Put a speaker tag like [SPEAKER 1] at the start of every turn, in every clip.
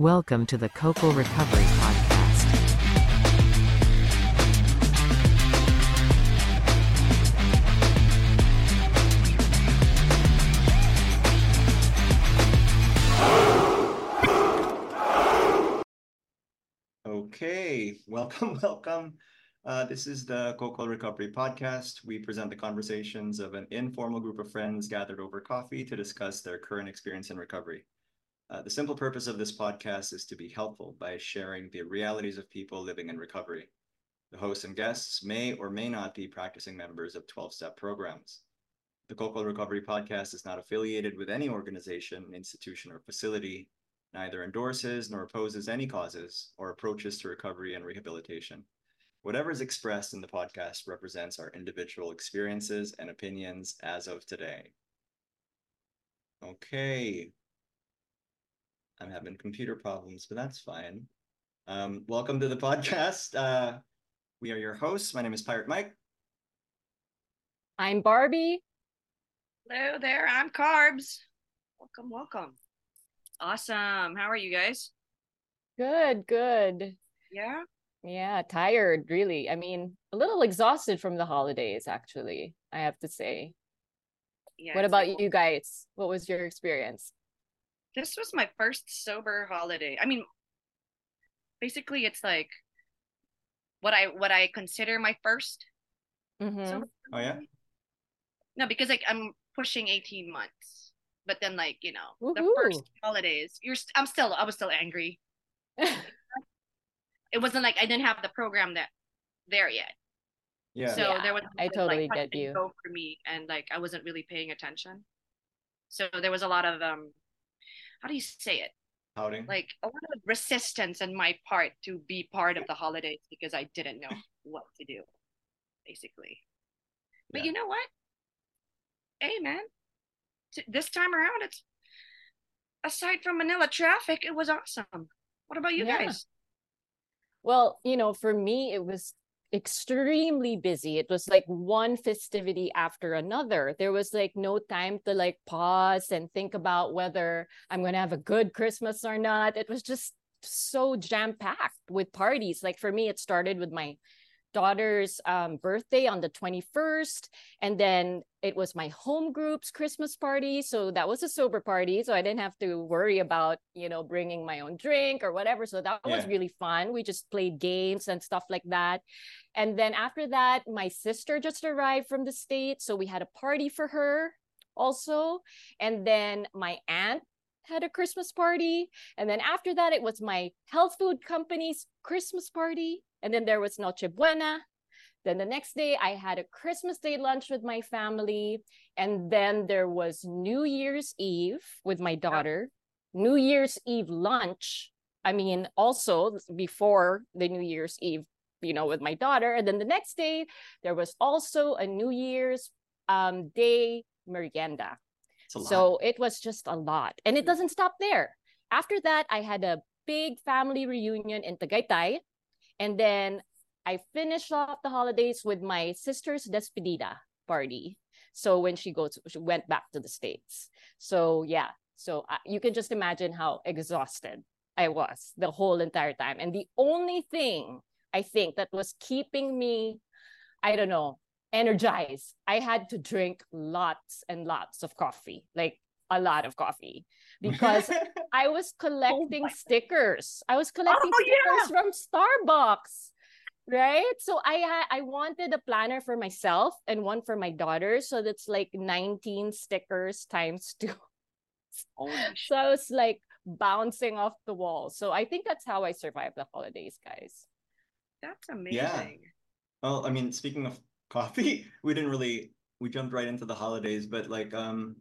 [SPEAKER 1] Welcome to the Cocol Recovery Podcast.
[SPEAKER 2] Okay, welcome, welcome. Uh, this is the Cocol Recovery Podcast. We present the conversations of an informal group of friends gathered over coffee to discuss their current experience in recovery. Uh, the simple purpose of this podcast is to be helpful by sharing the realities of people living in recovery. The hosts and guests may or may not be practicing members of 12 step programs. The Cocol Recovery Podcast is not affiliated with any organization, institution, or facility, neither endorses nor opposes any causes or approaches to recovery and rehabilitation. Whatever is expressed in the podcast represents our individual experiences and opinions as of today. Okay. I'm having computer problems, but that's fine. Um, welcome to the podcast. Uh, we are your hosts. My name is Pirate Mike.
[SPEAKER 3] I'm Barbie.
[SPEAKER 4] Hello there, I'm Carbs. Welcome, welcome. Awesome. How are you guys?
[SPEAKER 3] Good, good.
[SPEAKER 4] Yeah.
[SPEAKER 3] Yeah, tired, really. I mean, a little exhausted from the holidays, actually, I have to say.
[SPEAKER 4] Yeah.
[SPEAKER 3] what about
[SPEAKER 4] like-
[SPEAKER 3] you guys? What was your experience?
[SPEAKER 4] This was my first sober holiday. I mean, basically, it's like what I what I consider my 1st
[SPEAKER 3] Mhm.
[SPEAKER 2] Oh, yeah?
[SPEAKER 4] No, because like I'm pushing 18 months, but then like you know the first holidays, you're st- I'm still I was still angry. It wasn't like I didn't have the program that there yet.
[SPEAKER 2] Yeah.
[SPEAKER 4] So
[SPEAKER 3] Yeah,
[SPEAKER 4] there was
[SPEAKER 3] I totally
[SPEAKER 4] like, touch
[SPEAKER 3] get you.
[SPEAKER 4] Go for me, and like I wasn't really paying attention. So there was a lot of um, how do you say it?
[SPEAKER 2] Outing.
[SPEAKER 4] Like a lot of resistance on my part to be part of the holidays because I didn't know what to do, basically. But
[SPEAKER 2] Yeah.
[SPEAKER 4] you know what? Hey man, this time around, it's aside from Manila traffic, it was awesome. What about you
[SPEAKER 3] Yeah.
[SPEAKER 4] guys?
[SPEAKER 3] Well, you know, for me, it was extremely busy. It was like one festivity after another. There was like no time to like pause and think about whether I'm going to have a good Christmas or not. It was just so jam packed with parties. Like for me, it started with my daughter's um, birthday on the 21st and then it was my home group's christmas party so that was a sober party so i didn't have to worry about you know bringing my own drink or whatever so that was really fun. We just played games and stuff like that. And then after that my sister just arrived from the states so we had a party for her also. And then my aunt had a christmas party and then after that it was my health food company's christmas party and then there was noche buena then the next day i had a christmas day lunch with my family and then there was new year's eve with my daughter new year's eve lunch i mean also before the new year's eve you know with my daughter and then the next day there was also a new year's um, day merienda
[SPEAKER 2] It's a lot.
[SPEAKER 3] so it was just a lot. And it doesn't stop there. After that, I had a big family reunion in Tagaytay. And then I finished off the holidays with my sister's despedida party. So when she goes, she went back to the States. So yeah, so I, you can just imagine how exhausted I was the whole entire time. And the only thing I think that was keeping me, I don't know, energized. I had to drink lots and lots of coffee, like a lot of coffee, because I was collecting
[SPEAKER 4] my-
[SPEAKER 3] stickers. I was collecting
[SPEAKER 4] Oh,
[SPEAKER 3] stickers from Starbucks. Right. So I ha- I wanted a planner for myself and one for my daughter. So that's like 19 stickers times two.
[SPEAKER 4] Holy sh-
[SPEAKER 3] So I was like bouncing off the wall. So I think that's how I survived the holidays, guys.
[SPEAKER 4] That's amazing. Yeah.
[SPEAKER 2] Well, I mean, speaking of coffee, we didn't really we jumped right into the holidays, but like um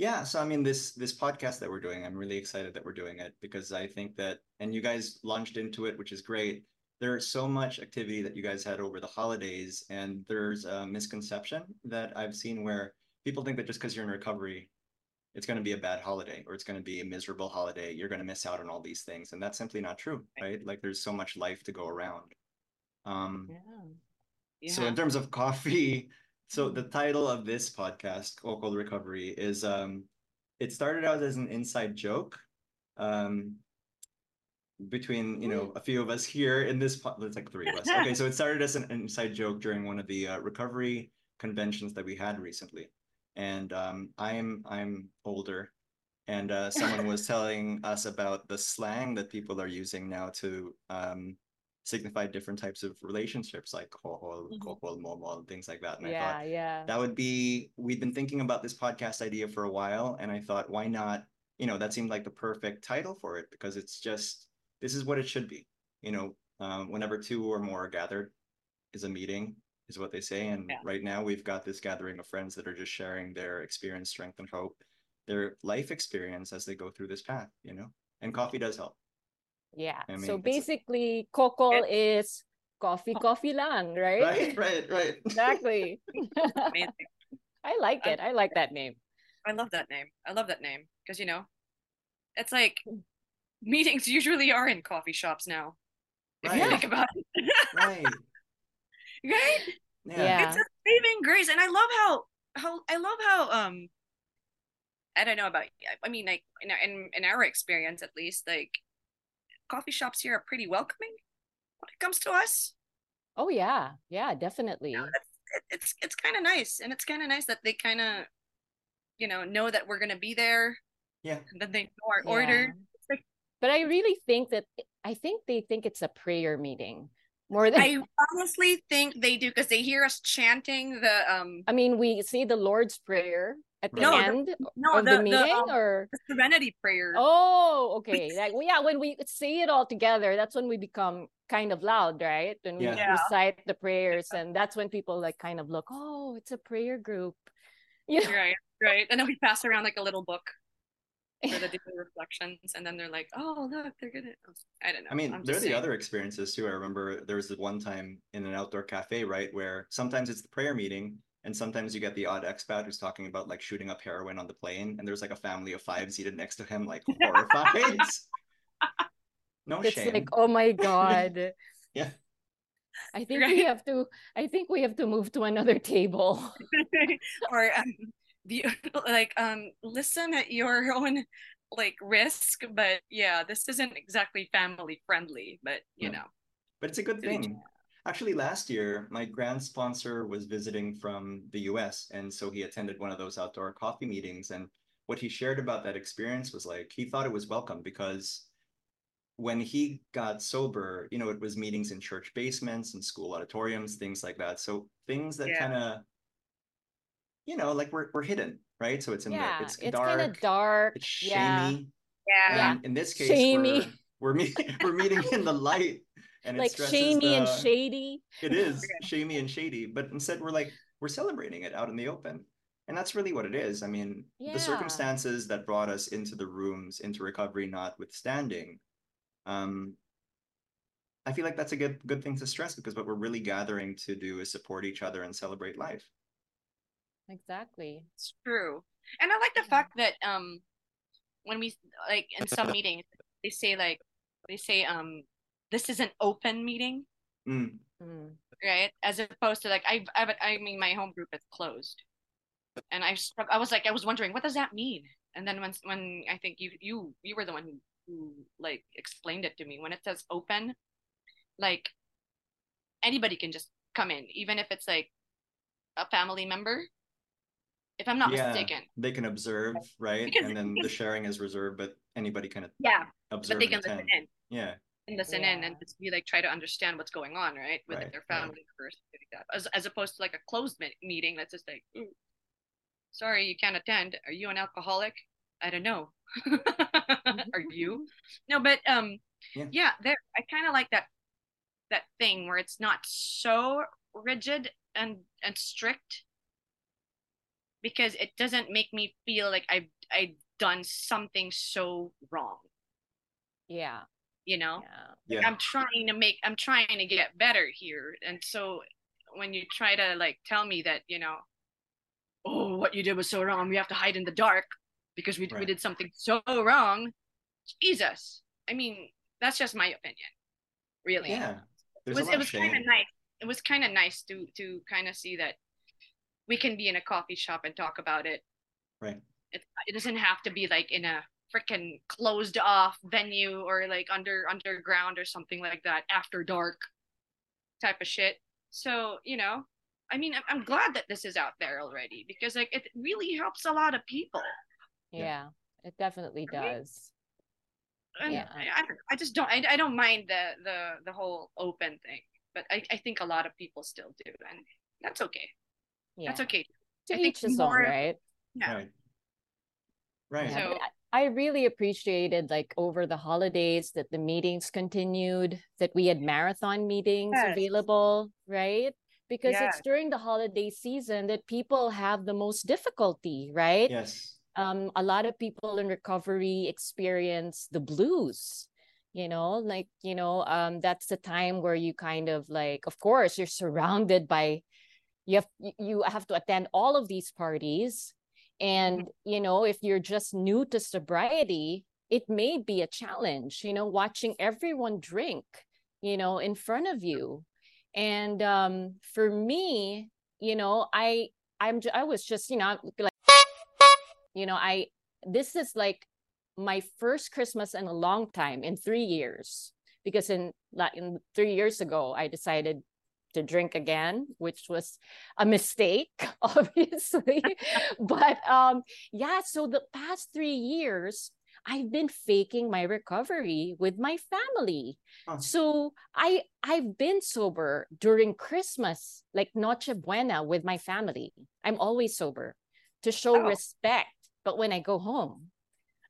[SPEAKER 2] yeah, so I mean this this podcast that we're doing, I'm really excited that we're doing it because I think that and you guys launched into it, which is great. There's so much activity that you guys had over the holidays, and there's a misconception that I've seen where people think that just because you're in recovery, it's going to be a bad holiday or it's going to be a miserable holiday. You're going to miss out on all these things, and that's simply not true, right? Like there's so much life to go around. Um,
[SPEAKER 3] Yeah.
[SPEAKER 2] so in terms of coffee, so the title of this podcast, Cocol Recovery, is um it started out as an inside joke. Um between you know a few of us here in this po- it's like three of us okay so it started as an inside joke during one of the uh, recovery conventions that we had recently and um, i'm i'm older and uh, someone was telling us about the slang that people are using now to um, signify different types of relationships like kohol, kokol, momol, things like that and i
[SPEAKER 3] yeah,
[SPEAKER 2] thought
[SPEAKER 3] yeah.
[SPEAKER 2] that would be we've been thinking about this podcast idea for a while and i thought why not you know that seemed like the perfect title for it because it's just this is what it should be you know um, whenever two or more are gathered is a meeting is what they say and
[SPEAKER 4] Yeah.
[SPEAKER 2] right now we've got this gathering of friends that are just sharing their experience strength and hope their life experience as they go through this path you know and coffee does help
[SPEAKER 3] Yeah.
[SPEAKER 2] I
[SPEAKER 3] so
[SPEAKER 2] mean, it's a-
[SPEAKER 3] basically, kokol is coffee, coffee lang, right?
[SPEAKER 2] right right right
[SPEAKER 3] exactly.
[SPEAKER 4] Amazing.
[SPEAKER 3] I like it. I like that name.
[SPEAKER 4] I love that name. I love that name because you know, it's like meetings usually are in coffee shops now. If you think about it,
[SPEAKER 2] right
[SPEAKER 4] right?
[SPEAKER 2] yeah,
[SPEAKER 3] Yeah.
[SPEAKER 4] It's a saving grace, and I love how how I love how um. I don't know about. I mean, like in in in our experience, at least, like coffee shops here are pretty welcoming when it comes to us.
[SPEAKER 3] Oh yeah. Yeah, definitely.
[SPEAKER 4] it, it's it's kind of nice and it's kind of nice that they kind of you know know that we're gonna be there
[SPEAKER 2] yeah
[SPEAKER 4] and then they know our
[SPEAKER 3] Yeah.
[SPEAKER 4] order
[SPEAKER 3] But I really think that I think they think it's a prayer meeting more than
[SPEAKER 4] i honestly think they do because they hear us chanting the um
[SPEAKER 3] I mean, we say the Lord's Prayer at the
[SPEAKER 2] No,
[SPEAKER 4] the-
[SPEAKER 3] end
[SPEAKER 4] no
[SPEAKER 3] of
[SPEAKER 4] the,
[SPEAKER 3] the meeting,
[SPEAKER 4] the, um,
[SPEAKER 3] or?
[SPEAKER 4] the serenity prayer
[SPEAKER 3] oh, okay, like well, yeah, when we say it all together, that's when we become kind of loud, right? When we
[SPEAKER 2] Yeah.
[SPEAKER 4] Yeah.
[SPEAKER 3] recite the prayers, and that's when people like kind of look, oh, it's a prayer group, yeah
[SPEAKER 4] right right. And then we pass around like a little book for the different reflections and then they're like oh look they're gonna i don't know.
[SPEAKER 2] I mean,
[SPEAKER 4] I'm
[SPEAKER 2] there are
[SPEAKER 4] just
[SPEAKER 2] the other experiences too. I remember there was the one time in an outdoor cafe, right, where sometimes it's the prayer meeting, and sometimes you get the odd expat who's talking about like shooting up heroin on the plane, and there's like a family of five seated next to him, like horrified. no shame.
[SPEAKER 3] It's
[SPEAKER 2] shame.
[SPEAKER 3] like, oh my god.
[SPEAKER 2] Yeah.
[SPEAKER 3] I think we have to. I think we have to move to another table.
[SPEAKER 4] or um, the like um listen at your own like risk but yeah this isn't exactly family friendly but you
[SPEAKER 2] Yeah.
[SPEAKER 4] know
[SPEAKER 2] But it's a good
[SPEAKER 4] to each
[SPEAKER 2] thing. Actually, last year, my grand sponsor was visiting from the US. And so he attended one of those outdoor coffee meetings. And what he shared about that experience was like, he thought it was welcome because when he got sober, you know, it was meetings in church basements and school auditoriums, things like that. So things that
[SPEAKER 4] Yeah.
[SPEAKER 2] kind of, you know, like we're, we're hidden, right? So it's in
[SPEAKER 3] yeah,
[SPEAKER 2] the, it's,
[SPEAKER 3] it's
[SPEAKER 2] dark,
[SPEAKER 3] kind of dark.
[SPEAKER 2] it's
[SPEAKER 3] yeah,
[SPEAKER 2] shamey.
[SPEAKER 4] yeah
[SPEAKER 2] And in this case,
[SPEAKER 3] Shamey.
[SPEAKER 2] we're, we're, meet, we're meeting in the light. And it
[SPEAKER 3] like
[SPEAKER 2] stresses
[SPEAKER 3] shamey and shady.
[SPEAKER 2] it is
[SPEAKER 4] Okay.
[SPEAKER 2] shamey and shady, but instead we're like we're celebrating it out in the open. And that's really what it is. I mean,
[SPEAKER 3] Yeah.
[SPEAKER 2] the circumstances that brought us into the rooms, into recovery notwithstanding, um, I feel like that's a good good thing to stress because what we're really gathering to do is support each other and celebrate life.
[SPEAKER 3] Exactly.
[SPEAKER 4] it's true and i like the
[SPEAKER 3] Yeah.
[SPEAKER 4] fact that um when we like in some meetings they say like they say um this is an open meeting
[SPEAKER 2] Mm,
[SPEAKER 3] Mm.
[SPEAKER 4] right? As opposed to like i i i mean my home group is closed. And i i was like i was wondering what does that mean? And then when when i think you you you were the one who, who like explained it to me. When it says open like anybody can just come in even if it's like a family member. If i'm not
[SPEAKER 2] yeah,
[SPEAKER 4] mistaken.
[SPEAKER 2] they can observe, right?
[SPEAKER 4] Because-
[SPEAKER 2] and then the sharing is reserved, but anybody can
[SPEAKER 4] yeah
[SPEAKER 2] observe
[SPEAKER 4] but they
[SPEAKER 2] and
[SPEAKER 4] can listen in.
[SPEAKER 2] Yeah,
[SPEAKER 4] and listen in and just be like try to understand what's going on right? With
[SPEAKER 2] Right,
[SPEAKER 4] their family or something like that. As, as opposed to like a closed me- meeting that's just like "Ooh, sorry you can't attend. Are you an alcoholic? I don't know. Are you? No but um
[SPEAKER 2] Yeah.
[SPEAKER 4] yeah, there i kind of like that that thing where it's not so rigid and and strict because it doesn't make me feel like i've i've done something so wrong.
[SPEAKER 3] Yeah.
[SPEAKER 4] You know
[SPEAKER 3] Yeah.
[SPEAKER 2] yeah,
[SPEAKER 4] I'm trying to make I'm trying to get better here. And so when you try to like tell me that, you know, oh, what you did was so wrong, we have to hide in the dark because we, we did something so wrong. Jesus. I mean, that's just my opinion. Really.
[SPEAKER 2] yeah.
[SPEAKER 4] It
[SPEAKER 2] There's
[SPEAKER 4] was it
[SPEAKER 2] of
[SPEAKER 4] was kind of nice. It was kind of nice to to kind of see that we can be in a coffee shop and talk about it.
[SPEAKER 2] Right.
[SPEAKER 4] It, it doesn't have to be like in a freaking closed off venue or like under underground or something like that after dark type of shit. So, you know, I mean, I'm, I'm glad that this is out there already because like it really helps a lot of people.
[SPEAKER 3] Yeah,
[SPEAKER 2] Yeah.
[SPEAKER 3] it definitely
[SPEAKER 4] Right?
[SPEAKER 3] does.
[SPEAKER 4] And
[SPEAKER 3] Yeah.
[SPEAKER 4] I, I, don't- I just don't I, I don't mind the the the whole open thing, but I, I think a lot of people still do and that's okay.
[SPEAKER 3] Yeah.
[SPEAKER 4] That's okay.
[SPEAKER 3] To
[SPEAKER 4] I
[SPEAKER 3] each his
[SPEAKER 4] more-
[SPEAKER 3] own, right?
[SPEAKER 4] Yeah.
[SPEAKER 2] Right. Right.
[SPEAKER 4] So-
[SPEAKER 3] but I I really appreciated like over the holidays that the meetings continued, that we had marathon meetings
[SPEAKER 4] Yes.
[SPEAKER 3] available, right? Because
[SPEAKER 4] Yeah.
[SPEAKER 3] it's during the holiday season that people have the most difficulty, right?
[SPEAKER 2] Yes.
[SPEAKER 3] Um, a lot of people in recovery experience the blues, you know, like, you know, um, that's the time where you kind of like, of course, you're surrounded by you have you have to attend all of these parties and you know if you're just new to sobriety it may be a challenge you know watching everyone drink you know in front of you. And um for me you know i i'm i was just you know like you know i this is like my first christmas in a long time in 3 years because in like in 3 years ago i decided to drink again which was a mistake obviously but um yeah so the past 3 years I've been faking my recovery with my family. So I I've been sober during Christmas, like Noche Buena with my family. I'm always sober to show
[SPEAKER 4] Oh.
[SPEAKER 3] respect. But when I go home,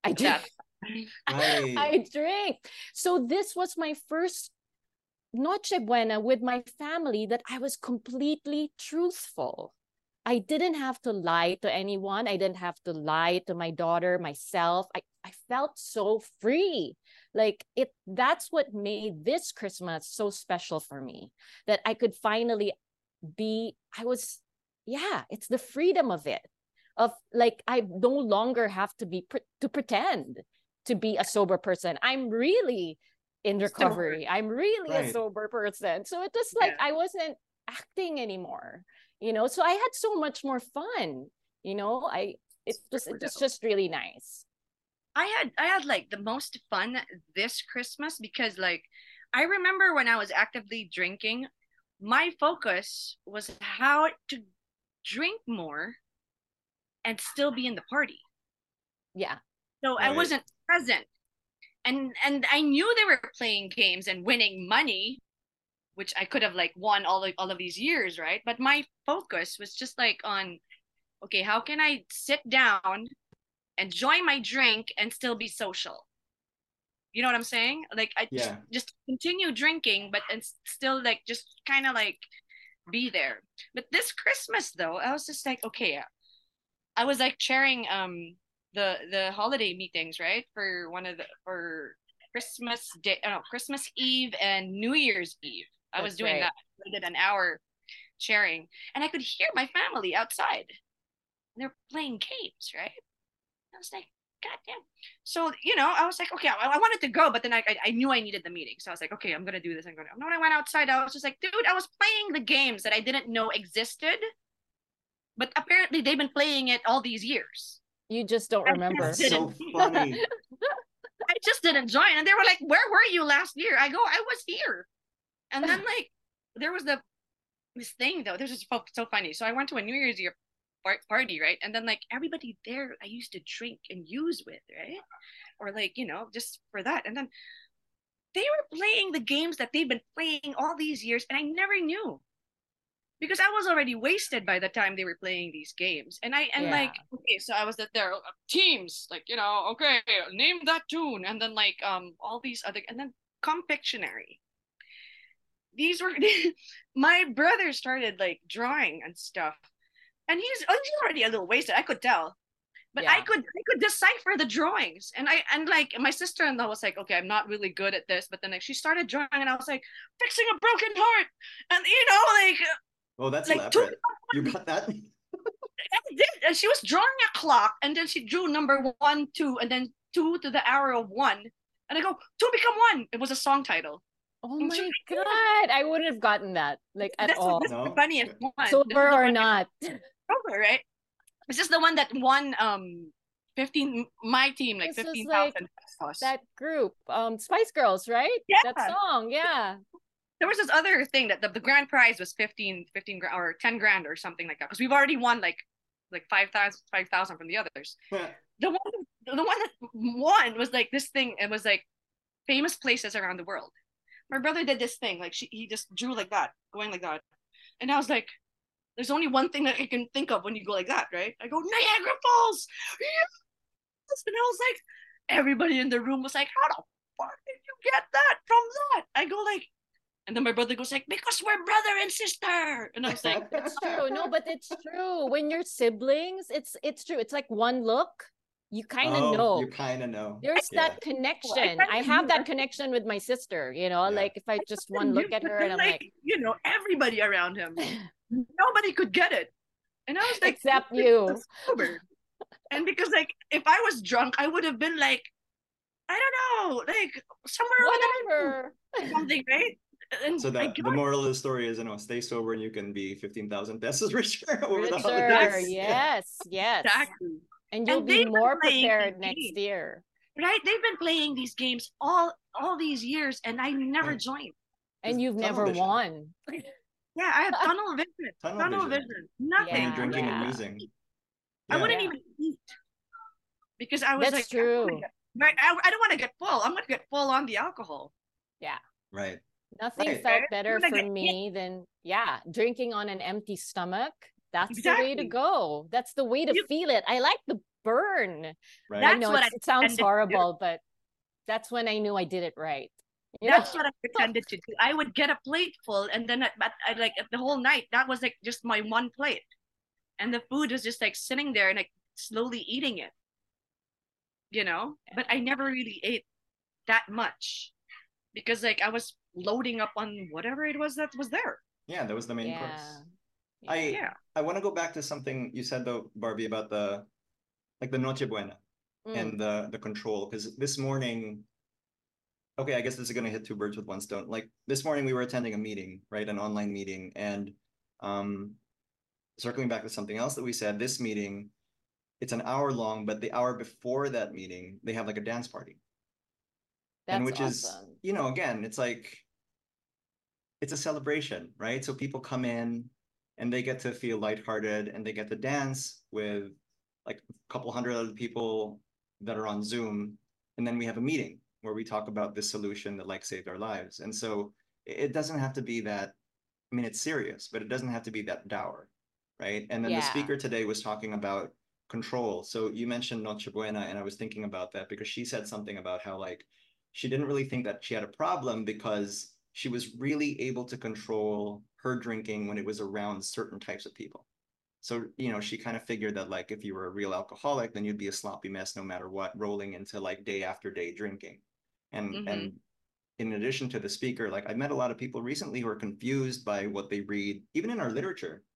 [SPEAKER 3] I drink.
[SPEAKER 2] Right.
[SPEAKER 3] I drink. So this was my first Noche Buena with my family that I was completely truthful. I didn't have to lie to anyone. I didn't have to lie to my daughter, myself. I, I felt so free. Like it that's what made this Christmas so special for me. That I could finally be I was yeah, it's the freedom of it. Of like I no longer have to be to pretend to be a sober person. I'm really in
[SPEAKER 4] Sober.
[SPEAKER 3] recovery. I'm really a sober person. So it was like
[SPEAKER 4] Yeah.
[SPEAKER 3] I wasn't acting anymore. You know, so I had so much more fun. You know, I it just it was just really nice.
[SPEAKER 4] I had I had like the most fun this Christmas because like I remember when I was actively drinking, my focus was how to drink more and still be in the party.
[SPEAKER 3] Yeah.
[SPEAKER 4] So I wasn't present. And and I knew they were playing games and winning money, which I could have like won all of, all of these years, right? But my focus was just like on okay, how can I sit down, enjoy my drink and still be social? You know what I'm saying? Like I just,
[SPEAKER 2] Yeah.
[SPEAKER 4] just continue drinking but and still like just kind of like be there. But this Christmas though, I was just like okay, I was like chairing um the the holiday meetings right for one of the for Christmas day oh, no Christmas Eve and New Year's Eve. I was doing
[SPEAKER 3] right.
[SPEAKER 4] that. I did an hour sharing and I could hear my family outside. They're playing games, right? I was like, God damn. So, you know, I was like, okay, I, I wanted to go, but then I, I I knew I needed the meeting. So I was like, okay, I'm gonna do this. I'm gonna. No and when I went outside, I was just like, dude, I was playing the games that I didn't know existed, but apparently they've been playing it all these years.
[SPEAKER 3] You just don't
[SPEAKER 4] I
[SPEAKER 3] remember.
[SPEAKER 2] That's so funny.
[SPEAKER 4] I just didn't join. And they were like, Where were you last year? I go, I was here. And then like there was the this thing though. This is so, so funny. So I went to a New Year's Eve party, right? And then like everybody there I used to drink and use with, right? Or like, you know, just for that. And then they were playing the games that they've been playing all these years, and I never knew. Because I was already wasted by the time they were playing these games. And I and like okay, so I was at their uh, teams, like, you know, okay, name that tune, and then like um all these other and then come Pictionary. These were my brother started like drawing and stuff. And he's, oh, he's already a little wasted, I could tell. But I could I could decipher the drawings. And I and like my sister-in-law was like, okay, I'm not really good at this. But then like she started drawing and I was like, fixing a broken heart. And you know, like
[SPEAKER 2] Oh, that's
[SPEAKER 4] Like, two-
[SPEAKER 2] You got that?
[SPEAKER 4] I. And she was drawing a clock, and then she drew number one, two, and then two to the arrow of one. And I go, two become one. It was a song title.
[SPEAKER 3] Oh
[SPEAKER 4] I'm
[SPEAKER 3] my
[SPEAKER 4] sorry.
[SPEAKER 3] god, I wouldn't have gotten that like at
[SPEAKER 4] That's,
[SPEAKER 3] all.
[SPEAKER 4] that's the funniest one. This is
[SPEAKER 3] Sober or not.
[SPEAKER 4] Sober, right? This is the one that won um 15 my team like
[SPEAKER 3] This is
[SPEAKER 4] 15,000
[SPEAKER 3] like
[SPEAKER 4] pesos.
[SPEAKER 3] That group, um, Spice Girls, right?
[SPEAKER 4] yeah.
[SPEAKER 3] That song, yeah.
[SPEAKER 4] There was this other thing that the, the grand prize was 15 15 gra- or 10 grand or something like that because we've already won like like 5,000 5,000 from the others. The one the one that won was like this thing it was like famous places around the world. My brother did this thing like she, he just drew like that, going like that. And I was like there's only one thing that I can think of when you go like that, right? I go Niagara Falls. Yes! And I was like everybody in the room was like how the fuck did you get that from that? I go like and then my brother goes like, because we're brother and sister. And I was like,
[SPEAKER 3] It's true. No, but it's true. When you're siblings, it's it's true. It's like one look, you kind of
[SPEAKER 2] Oh,
[SPEAKER 3] know.
[SPEAKER 2] You kind of know.
[SPEAKER 3] There's
[SPEAKER 2] Yeah.
[SPEAKER 3] that connection.
[SPEAKER 4] kinda
[SPEAKER 3] I have that
[SPEAKER 4] that.
[SPEAKER 3] connection with my sister, you know,
[SPEAKER 2] Yeah.
[SPEAKER 3] like if I just one look at her and I'm like,
[SPEAKER 4] you know, everybody around him, nobody could get it. And I was like,
[SPEAKER 3] except you.
[SPEAKER 4] sober." And because like, if I was drunk, I would have been like, I don't know, like somewhere over
[SPEAKER 3] Whatever.
[SPEAKER 4] there, something, right? And
[SPEAKER 2] So
[SPEAKER 4] I
[SPEAKER 2] the, the moral of the story is, you know, stay sober and you can be 15,000 pesos richer over the holidays.
[SPEAKER 3] Yes, yes.
[SPEAKER 4] exactly.
[SPEAKER 3] And you'll
[SPEAKER 4] And
[SPEAKER 3] be more prepared next
[SPEAKER 4] game.
[SPEAKER 3] year.
[SPEAKER 4] Right? They've been playing these games all all these years, and I never
[SPEAKER 2] Right.
[SPEAKER 4] joined.
[SPEAKER 3] And
[SPEAKER 2] Just
[SPEAKER 3] you've never
[SPEAKER 2] vision.
[SPEAKER 3] won.
[SPEAKER 4] Yeah, I have tunnel vision.
[SPEAKER 2] Tunnel
[SPEAKER 4] Tunnel,
[SPEAKER 2] vision.
[SPEAKER 4] vision. Nothing.
[SPEAKER 3] Yeah,
[SPEAKER 2] you're drinking
[SPEAKER 3] yeah.
[SPEAKER 2] and using.
[SPEAKER 4] I wouldn't
[SPEAKER 3] Yeah.
[SPEAKER 4] even eat because I was
[SPEAKER 3] That's
[SPEAKER 4] like, I don't wanna
[SPEAKER 3] true.
[SPEAKER 4] get- right, I, I don't want to get full. I'm gonna get full on the alcohol. Yeah.
[SPEAKER 2] Right.
[SPEAKER 3] Nothing
[SPEAKER 2] Right.
[SPEAKER 3] felt better for
[SPEAKER 4] get hit-
[SPEAKER 3] me than yeah, drinking on an empty stomach. That's the way to go. That's the way to
[SPEAKER 4] You-
[SPEAKER 3] feel it. I like the burn.
[SPEAKER 2] Right.
[SPEAKER 3] I
[SPEAKER 4] That's
[SPEAKER 3] know
[SPEAKER 4] what
[SPEAKER 3] it's-
[SPEAKER 4] I
[SPEAKER 3] it sounds
[SPEAKER 4] pretended to do.
[SPEAKER 3] horrible, but that's when I knew I did it right. You know?
[SPEAKER 4] That's what I pretended to do. I would get a plate full, and then I, but I like the whole night. That was like just my one plate, and the food was just like sitting there and like slowly eating it. You know, but I never really ate that much because like I was loading up on whatever it was that was there.
[SPEAKER 2] Yeah, that was the main
[SPEAKER 3] yeah.
[SPEAKER 2] course.
[SPEAKER 3] Yeah.
[SPEAKER 2] I
[SPEAKER 4] Yeah.
[SPEAKER 2] I want to go back to something you said though, Barbie, about the like the Noche Buena
[SPEAKER 3] Mm.
[SPEAKER 2] and the the control. Because this morning, okay, I guess this is gonna hit two birds with one stone. Like this morning, we were attending a meeting, right, an online meeting, and um, circling back to something else that we said, this meeting, it's an hour long, but the hour before that meeting, they have like a dance party.
[SPEAKER 3] That's
[SPEAKER 2] and which
[SPEAKER 3] awesome.
[SPEAKER 2] is you know again it's like it's a celebration right? So people come in and they get to feel lighthearted and they get to dance with like a couple hundred other people that are on zoom. And then we have a meeting where we talk about this solution that like saved our lives. And so it doesn't have to be that i mean it's serious but it doesn't have to be that dour right? And then the speaker today was talking about control. So you mentioned noche buena and i was thinking about that because she said something about how like she didn't really think that she had a problem because she was really able to control her drinking when it was around certain types of people. So, you know, she kind of figured that like if you were a real alcoholic, then you'd be a sloppy mess no matter what, rolling into like day after day drinking. And
[SPEAKER 4] Mhm.
[SPEAKER 2] and in addition to the speaker, like I met a lot of people recently who are confused by what they read, even in our literature,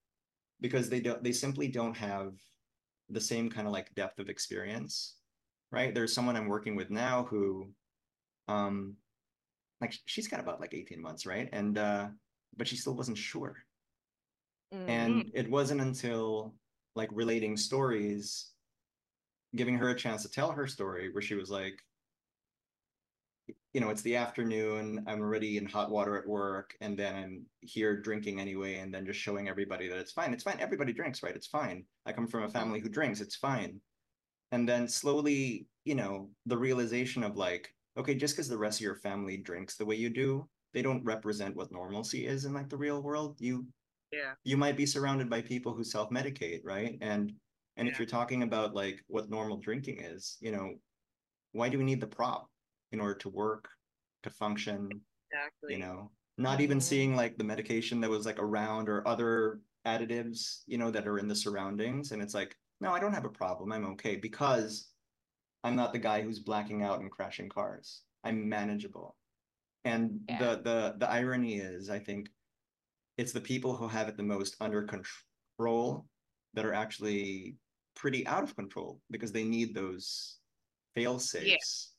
[SPEAKER 2] because they don't they simply don't have the same kind of like depth of experience. Right. There's someone I'm working with now who um like she's got about like 18 months right? And uh but she still wasn't sure.
[SPEAKER 3] Mm.
[SPEAKER 2] and it wasn't until like relating stories giving her a chance to tell her story where she was like you know it's the afternoon i'm already in hot water at work and then i'm here drinking anyway and then just showing everybody that it's fine. It's fine. Everybody drinks right? It's fine. I come from a family who drinks. It's fine. And then slowly you know the realization of like okay just because the rest of your family drinks the way you do they don't represent what normalcy is in like the real world. You
[SPEAKER 4] Yeah.
[SPEAKER 2] you might be surrounded by people who self-medicate right? And and if you're talking about like what normal drinking is you know why do we need the prop in order to work to function
[SPEAKER 4] Exactly.
[SPEAKER 2] you know? Not even seeing like the medication that was like around or other additives you know that are in the surroundings and it's like no i don't have a problem. I'm okay because i'm not the guy who's blacking out and crashing cars i'm manageable and
[SPEAKER 3] Yeah.
[SPEAKER 2] the the the irony is i think it's the people who have it the most under control that are actually pretty out of control because they need those fail safes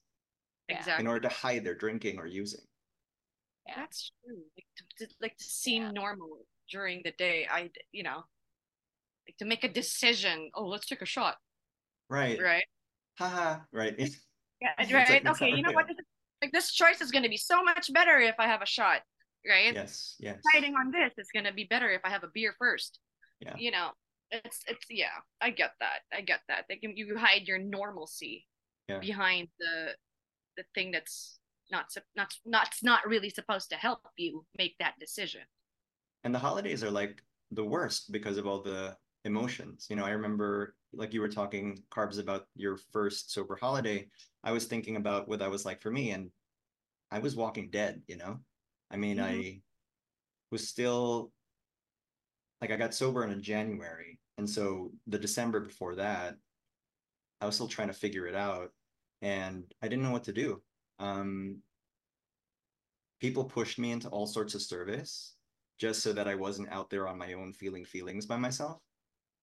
[SPEAKER 3] Yeah.
[SPEAKER 4] Exactly.
[SPEAKER 2] in order to hide their drinking or using
[SPEAKER 3] Yeah.
[SPEAKER 4] That's true. Like to, to like to seem
[SPEAKER 3] Yeah.
[SPEAKER 4] normal during the day. I you know, like to make a decision. Oh, let's take a shot.
[SPEAKER 2] right
[SPEAKER 4] Right.
[SPEAKER 2] Haha, right?
[SPEAKER 4] Yeah, right.
[SPEAKER 2] like-
[SPEAKER 4] okay, you know what? This Like this choice is gonna be so much better if I have a shot, right?
[SPEAKER 2] yes, yes.
[SPEAKER 4] Deciding on this is gonna be better if I have a beer first.
[SPEAKER 2] Yeah.
[SPEAKER 4] You know, it's it's yeah, I get that. I get that. Like you, you hide your normalcy
[SPEAKER 2] Yeah.
[SPEAKER 4] behind the the thing that's not sup- not not not really supposed to help you make that decision.
[SPEAKER 2] And the holidays are like the worst because of all the emotions. You know, I remember like you were talking carbs about your first sober holiday. I was thinking about what that was like for me and I was walking dead, you know? I mean,
[SPEAKER 4] Mhm.
[SPEAKER 2] I was still like I got sober in January. And so the December before that, I was still trying to figure it out and I didn't know what to do. Um people pushed me into all sorts of service just so that I wasn't out there on my own feeling feelings by myself.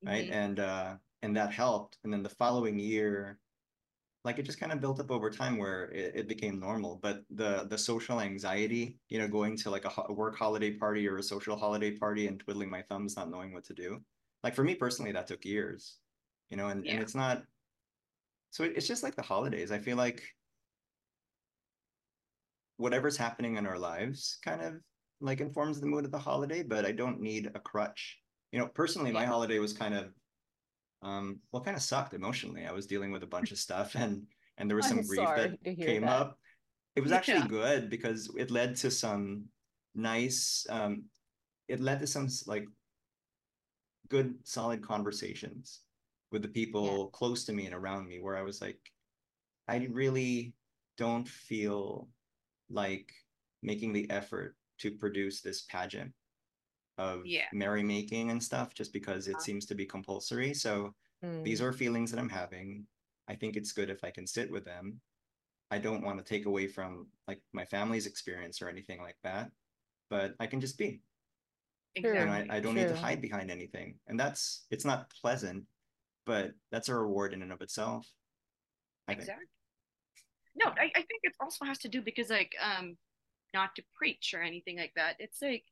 [SPEAKER 2] Right.
[SPEAKER 4] Mhm.
[SPEAKER 2] And uh and that helped. And then the following year, like it just kind of built up over time where it, it became normal. But the the social anxiety, you know, going to like a, ho- work holiday party or a social holiday party and twiddling my thumbs, not knowing what to do. Like for me personally, that took years, you know, and, and it's not so it, it's just like the holidays. I feel like whatever's happening in our lives kind of like informs the mood of the holiday, but I don't need a crutch. You know, personally, my holiday was kind of um well kind of sucked emotionally. I was dealing with a bunch of stuff and and there was some
[SPEAKER 3] I'm
[SPEAKER 2] grief that came
[SPEAKER 3] that.
[SPEAKER 2] up. It was actually
[SPEAKER 4] Yeah.
[SPEAKER 2] good because it led to some nice um it led to some like good solid conversations with the people close to me and around me where I was like I really don't feel like making the effort to produce this pageant of
[SPEAKER 4] Yeah.
[SPEAKER 2] merrymaking and stuff just because it
[SPEAKER 4] Uh-huh.
[SPEAKER 2] seems to be compulsory. So these
[SPEAKER 3] Mm.
[SPEAKER 2] are feelings that I'm having. I think it's good if I can sit with them. I don't want to take away from like my family's experience or anything like that, but I can just be.
[SPEAKER 3] Sure.
[SPEAKER 2] And I, I don't need to hide behind anything. And that's it's not pleasant, but that's a reward in and of itself. I think.
[SPEAKER 4] Exactly. No, I, I think it also has to do because like um not to preach or anything like that. It's like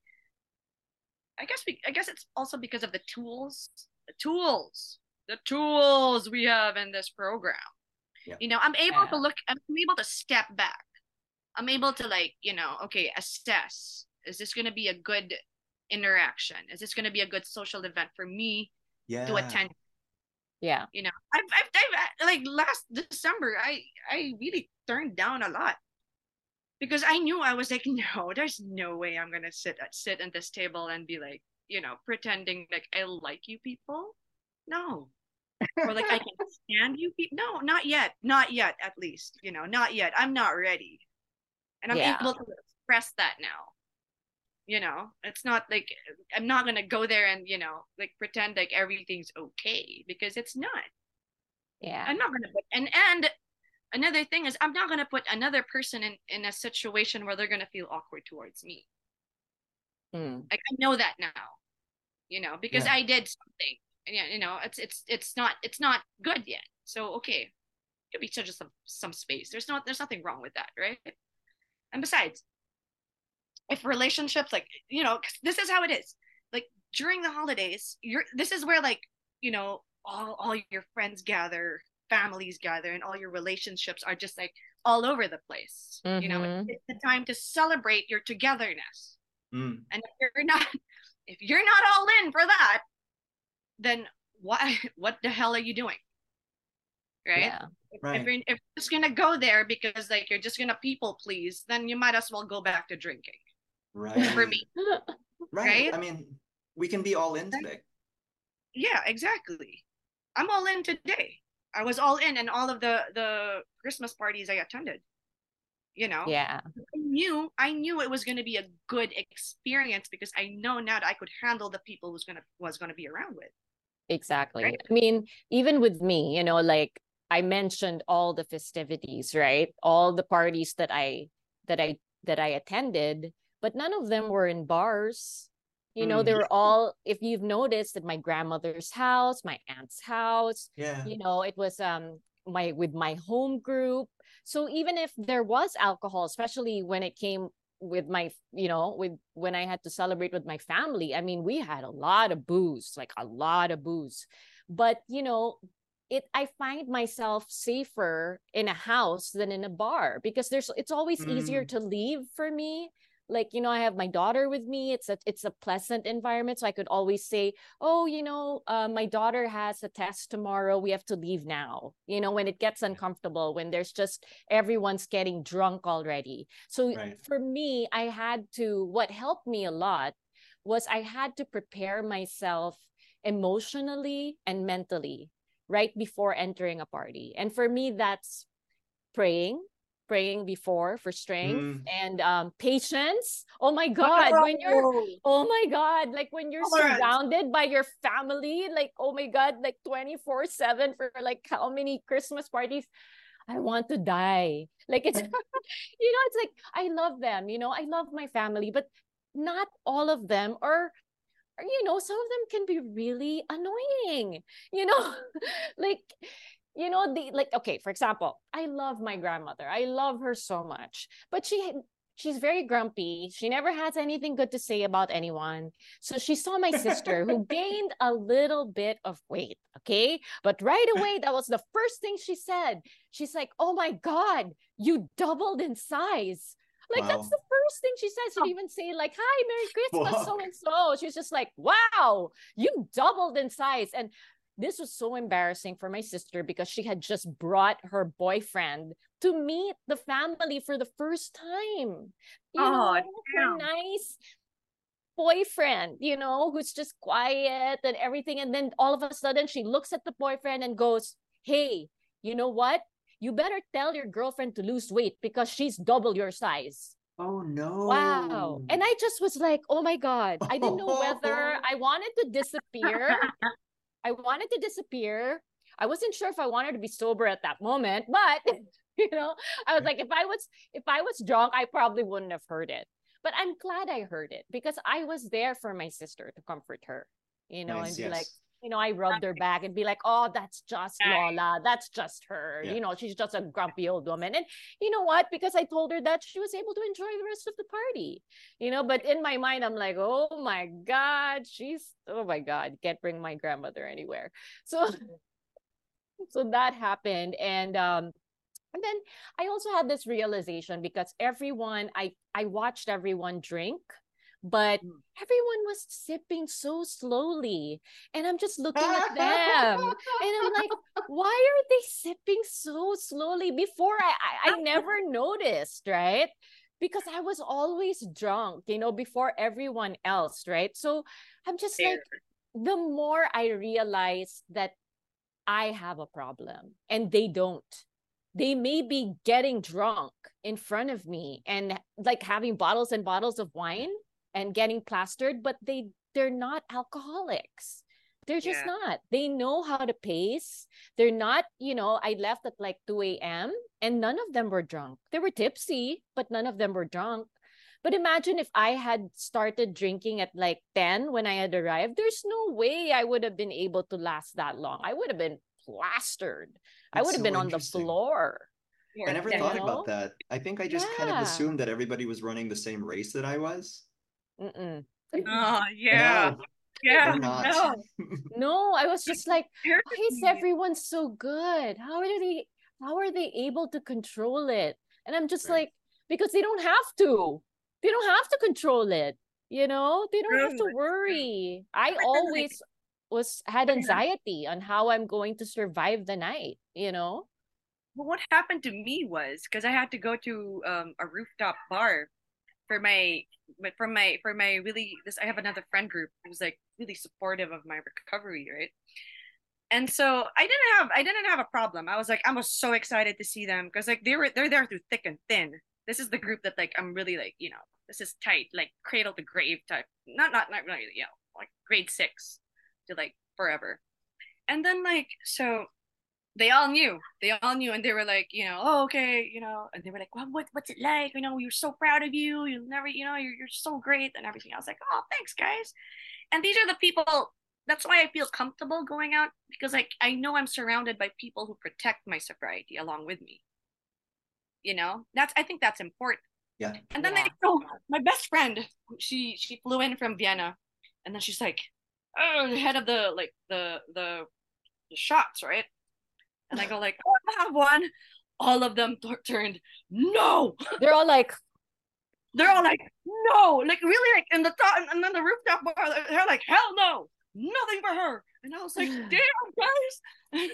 [SPEAKER 4] I guess we I guess it's also because of the tools. The tools. The tools we have in this program.
[SPEAKER 2] Yeah.
[SPEAKER 4] You know, I'm able
[SPEAKER 3] Yeah.
[SPEAKER 4] to look I'm able to step back. I'm able to like, you know, okay, assess. Is this gonna be a good interaction? Is this gonna be a good social event for me
[SPEAKER 2] Yeah.
[SPEAKER 4] to attend?
[SPEAKER 3] Yeah.
[SPEAKER 4] you know I've, I've, I've like last december i i really turned down a lot because i knew i was like no there's no way i'm gonna sit at sit at this table and be like you know pretending like i like you people. No. Or like i can stand you people no not yet not yet at least you know not yet i'm not ready. And i'm
[SPEAKER 3] Yeah.
[SPEAKER 4] able to express that now. You know it's not like uh, i'm not gonna go there and you know like pretend like everything's okay because it's not.
[SPEAKER 3] Yeah.
[SPEAKER 4] i'm not gonna put and and another thing is i'm not gonna put another person in in a situation where they're gonna feel awkward towards me.
[SPEAKER 3] Mm.
[SPEAKER 4] like i know that now you know because
[SPEAKER 2] Yeah.
[SPEAKER 4] i did something and yeah you know it's it's it's not it's not good yet. So okay could be just some some space. There's not there's nothing wrong with that right? And besides if relationships like you know 'cause this is how it is. Like during the holidays you're this is where like you know all, all your friends gather families gather and all your relationships are just like all over the place you know
[SPEAKER 3] Mhm.
[SPEAKER 4] it's the time to celebrate your togetherness
[SPEAKER 2] Mm,
[SPEAKER 4] and if you're not if you're not all in for that then why what the hell are you doing right
[SPEAKER 3] Yeah.
[SPEAKER 4] if,
[SPEAKER 2] Right.
[SPEAKER 4] if you're, if you're just gonna go there because like you're just gonna people please then you might as well go back to drinking
[SPEAKER 2] right.
[SPEAKER 4] for me
[SPEAKER 2] Right.
[SPEAKER 4] right?
[SPEAKER 2] I mean, we can be all in today.
[SPEAKER 4] yeah exactly i'm all in today i was all in and all of the the christmas parties i attended you know
[SPEAKER 3] Yeah.
[SPEAKER 4] i knew i knew it was going to be a good experience because i know now that i could handle the people who's gonna was going to be around with
[SPEAKER 3] Exactly.
[SPEAKER 4] Right.
[SPEAKER 3] I mean, even with me, you know, like I mentioned all the festivities, right? All the parties that I that I that I attended, but none of them were in bars. You know,
[SPEAKER 2] Mm.
[SPEAKER 3] they were all if you've noticed at my grandmother's house, my aunt's house,
[SPEAKER 2] Yeah.
[SPEAKER 3] you know, it was um my with my home group. So even if there was alcohol, especially when it came with my you know with when i had to celebrate with my family i mean we had a lot of booze like a lot of booze but you know it I find myself safer in a house than in a bar because there's it's always easier
[SPEAKER 2] Mm.
[SPEAKER 3] to leave for me. Like, you know, I have my daughter with me. It's a it's a pleasant environment. So I could always say, oh, you know, uh, my daughter has a test tomorrow. We have to leave now. You know, when it gets uncomfortable, when there's just everyone's getting drunk already. So
[SPEAKER 2] Right.
[SPEAKER 3] for me, I had to what helped me a lot was I had to prepare myself emotionally and mentally right before entering a party. And for me, that's praying, praying before for strength
[SPEAKER 2] Mm.
[SPEAKER 3] and um, patience. Oh my God, when you're, oh my God, like when you're
[SPEAKER 4] Tolerance.
[SPEAKER 3] surrounded by your family, like, oh my God, like 24 7 for like how many Christmas parties. I want to die. Like it's, you know, it's like I love them, you know, I love my family, but not all of them are you know some of them can be really annoying you know like you know the like okay for example i love my grandmother i love her so much but she she's very grumpy she never has anything good to say about anyone so she saw my sister who gained a little bit of weight okay but right away that was the first thing she said she's like oh my god you doubled in size like
[SPEAKER 2] Wow.
[SPEAKER 3] that's the first thing she said. She didn't even say like, "Hi, Merry Christmas," so and so. She was just like, "Wow, you doubled in size." And this was so embarrassing for my sister because she had just brought her boyfriend to meet the family for the first time. You
[SPEAKER 4] Oh,
[SPEAKER 3] know, her nice boyfriend, you know, who's just quiet and everything. And then all of a sudden, she looks at the boyfriend and goes, "Hey, you know what?" You better tell your girlfriend to lose weight because she's double your size.
[SPEAKER 2] Oh no.
[SPEAKER 3] Wow. And I just was like, oh my God. I didn't know whether I wanted to disappear. I wanted to disappear. I wasn't sure if I wanted to be sober at that moment, but you know, I was like, if I was if I was drunk, I probably wouldn't have heard it. But I'm glad I heard it because I was there for my sister to comfort her, you know,
[SPEAKER 2] Nice,
[SPEAKER 3] and be
[SPEAKER 2] yes.
[SPEAKER 3] like, you know, I rubbed her back and be like, oh, that's just
[SPEAKER 4] Nice.
[SPEAKER 3] Lola. That's just her.
[SPEAKER 2] Yeah.
[SPEAKER 3] You know, she's just a grumpy old woman. And you know what? Because I told her that she was able to enjoy the rest of the party. You know, but in my mind, I'm like, oh my God, she's oh my God, can't bring my grandmother anywhere. So so that happened. And um and then I also had this realization because everyone I I watched everyone drink, but
[SPEAKER 4] Mm.
[SPEAKER 3] everyone was sipping so slowly. And I'm just looking at them. And I'm like, why are they sipping so slowly? Before I, I, I never noticed, right? Because I was always drunk, you know, before everyone else, right? So I'm just like, the more I realize that I have a problem and they don't. They may be getting drunk in front of me and like having bottles and bottles of wine and getting plastered, but they they're not alcoholics. They're just
[SPEAKER 4] Yeah.
[SPEAKER 3] not. They know how to pace. They're not, you know, I left at like 2 a.m. and none of them were drunk. They were tipsy, but none of them were drunk. But imagine if I had started drinking at like 10 when I had arrived, there's no way I would have been able to last that long. I would have been plastered. I would have
[SPEAKER 2] so
[SPEAKER 3] been on the floor.
[SPEAKER 2] I never thought
[SPEAKER 3] know?
[SPEAKER 2] about that. I think I just kind of assumed that everybody was running the same race that I was.
[SPEAKER 3] Mm-mm.
[SPEAKER 4] Oh yeah,
[SPEAKER 2] No,
[SPEAKER 4] yeah.
[SPEAKER 2] not.
[SPEAKER 4] No,
[SPEAKER 3] No, I was just like,
[SPEAKER 4] Here's
[SPEAKER 3] why is everyone so good? How are they how are they able to control it? And I'm just
[SPEAKER 2] Right.
[SPEAKER 3] like, because they don't have to. They don't have to control it. You know, they don't have to worry. I
[SPEAKER 4] But then, like-
[SPEAKER 3] always was had anxiety on how I'm going to survive the night, you know?
[SPEAKER 4] Well, what happened to me was because I had to go to um, a rooftop bar for my for my for my really this I have another friend group who's like really supportive of my recovery, right? And so I didn't have I didn't have a problem. I was like I was so excited to see them because like they were they're there through thick and thin. This is the group that like I'm really like you know this is tight like cradle to grave type. Not not not really you know like grade six to like forever. And then like so they all knew. They all knew, and they were like, you know, oh, okay, you know, and they were like, well, what, what's it like? You know, we're so proud of you. You'll never, you know, you're, you're so great and everything. I was like, oh, thanks, guys. And these are the people. That's why I feel comfortable going out because, like, I know I'm surrounded by people who protect my sobriety along with me. You know, that's I think that's important.
[SPEAKER 2] Yeah.
[SPEAKER 4] And then
[SPEAKER 3] Yeah.
[SPEAKER 4] like, so my best friend, she she flew in from Vienna, and then she's like, oh, the head of the like the the the shots, right? And I go like, oh, I have one. All of them t- turned no.
[SPEAKER 3] They're all like,
[SPEAKER 4] They're all like, no, like really, like in the top, and then the rooftop bar, like, they're like, hell no, nothing for her. And I was like, damn, guys.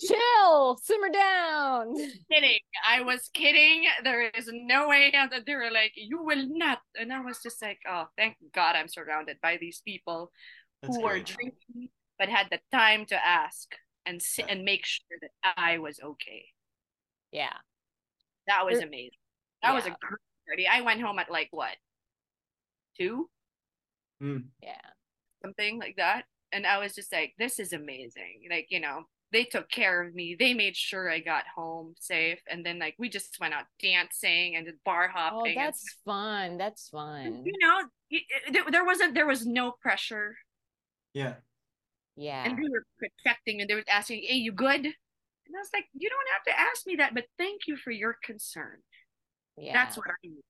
[SPEAKER 3] chill, simmer down.
[SPEAKER 4] kidding. I was kidding. There is no way that they were like, you will not. And I was just like, oh, thank God I'm surrounded by these people
[SPEAKER 2] That's
[SPEAKER 4] who are drinking but had the time to ask and sit
[SPEAKER 2] Yeah.
[SPEAKER 4] and make sure that I was okay.
[SPEAKER 3] Yeah.
[SPEAKER 4] That was
[SPEAKER 3] There-
[SPEAKER 4] amazing. That was a great party. I went home at like what? Two? Mm.
[SPEAKER 3] Yeah.
[SPEAKER 4] Something like that. And I was just like, this is amazing. Like, you know, they took care of me. They made sure I got home safe. And then like we just went out dancing and did bar
[SPEAKER 3] Oh,
[SPEAKER 4] hopping. and
[SPEAKER 3] that's fun. That's fun.
[SPEAKER 4] you know y- y- there, there wasn't there was no pressure
[SPEAKER 2] Yeah.
[SPEAKER 3] Yeah.
[SPEAKER 4] and they were protecting and they were asking hey you good and i was like you don't have to ask me that but thank you for your concern
[SPEAKER 3] Yeah.
[SPEAKER 4] that's what i need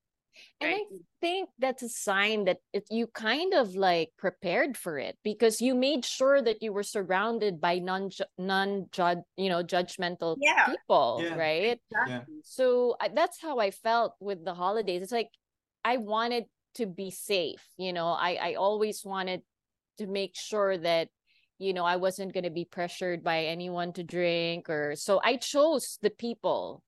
[SPEAKER 3] And
[SPEAKER 4] right?
[SPEAKER 3] I think that's a sign that it, you kind of like prepared for it because you made sure that you were surrounded by non non judge you know judgmental
[SPEAKER 4] Yeah.
[SPEAKER 3] people,
[SPEAKER 2] Yeah.
[SPEAKER 3] right?
[SPEAKER 4] Exactly.
[SPEAKER 3] So I, that's how I felt with the holidays. It's like I wanted to be safe, you know. I I always wanted to make sure that you know I wasn't going to be pressured by anyone to drink or so I chose the people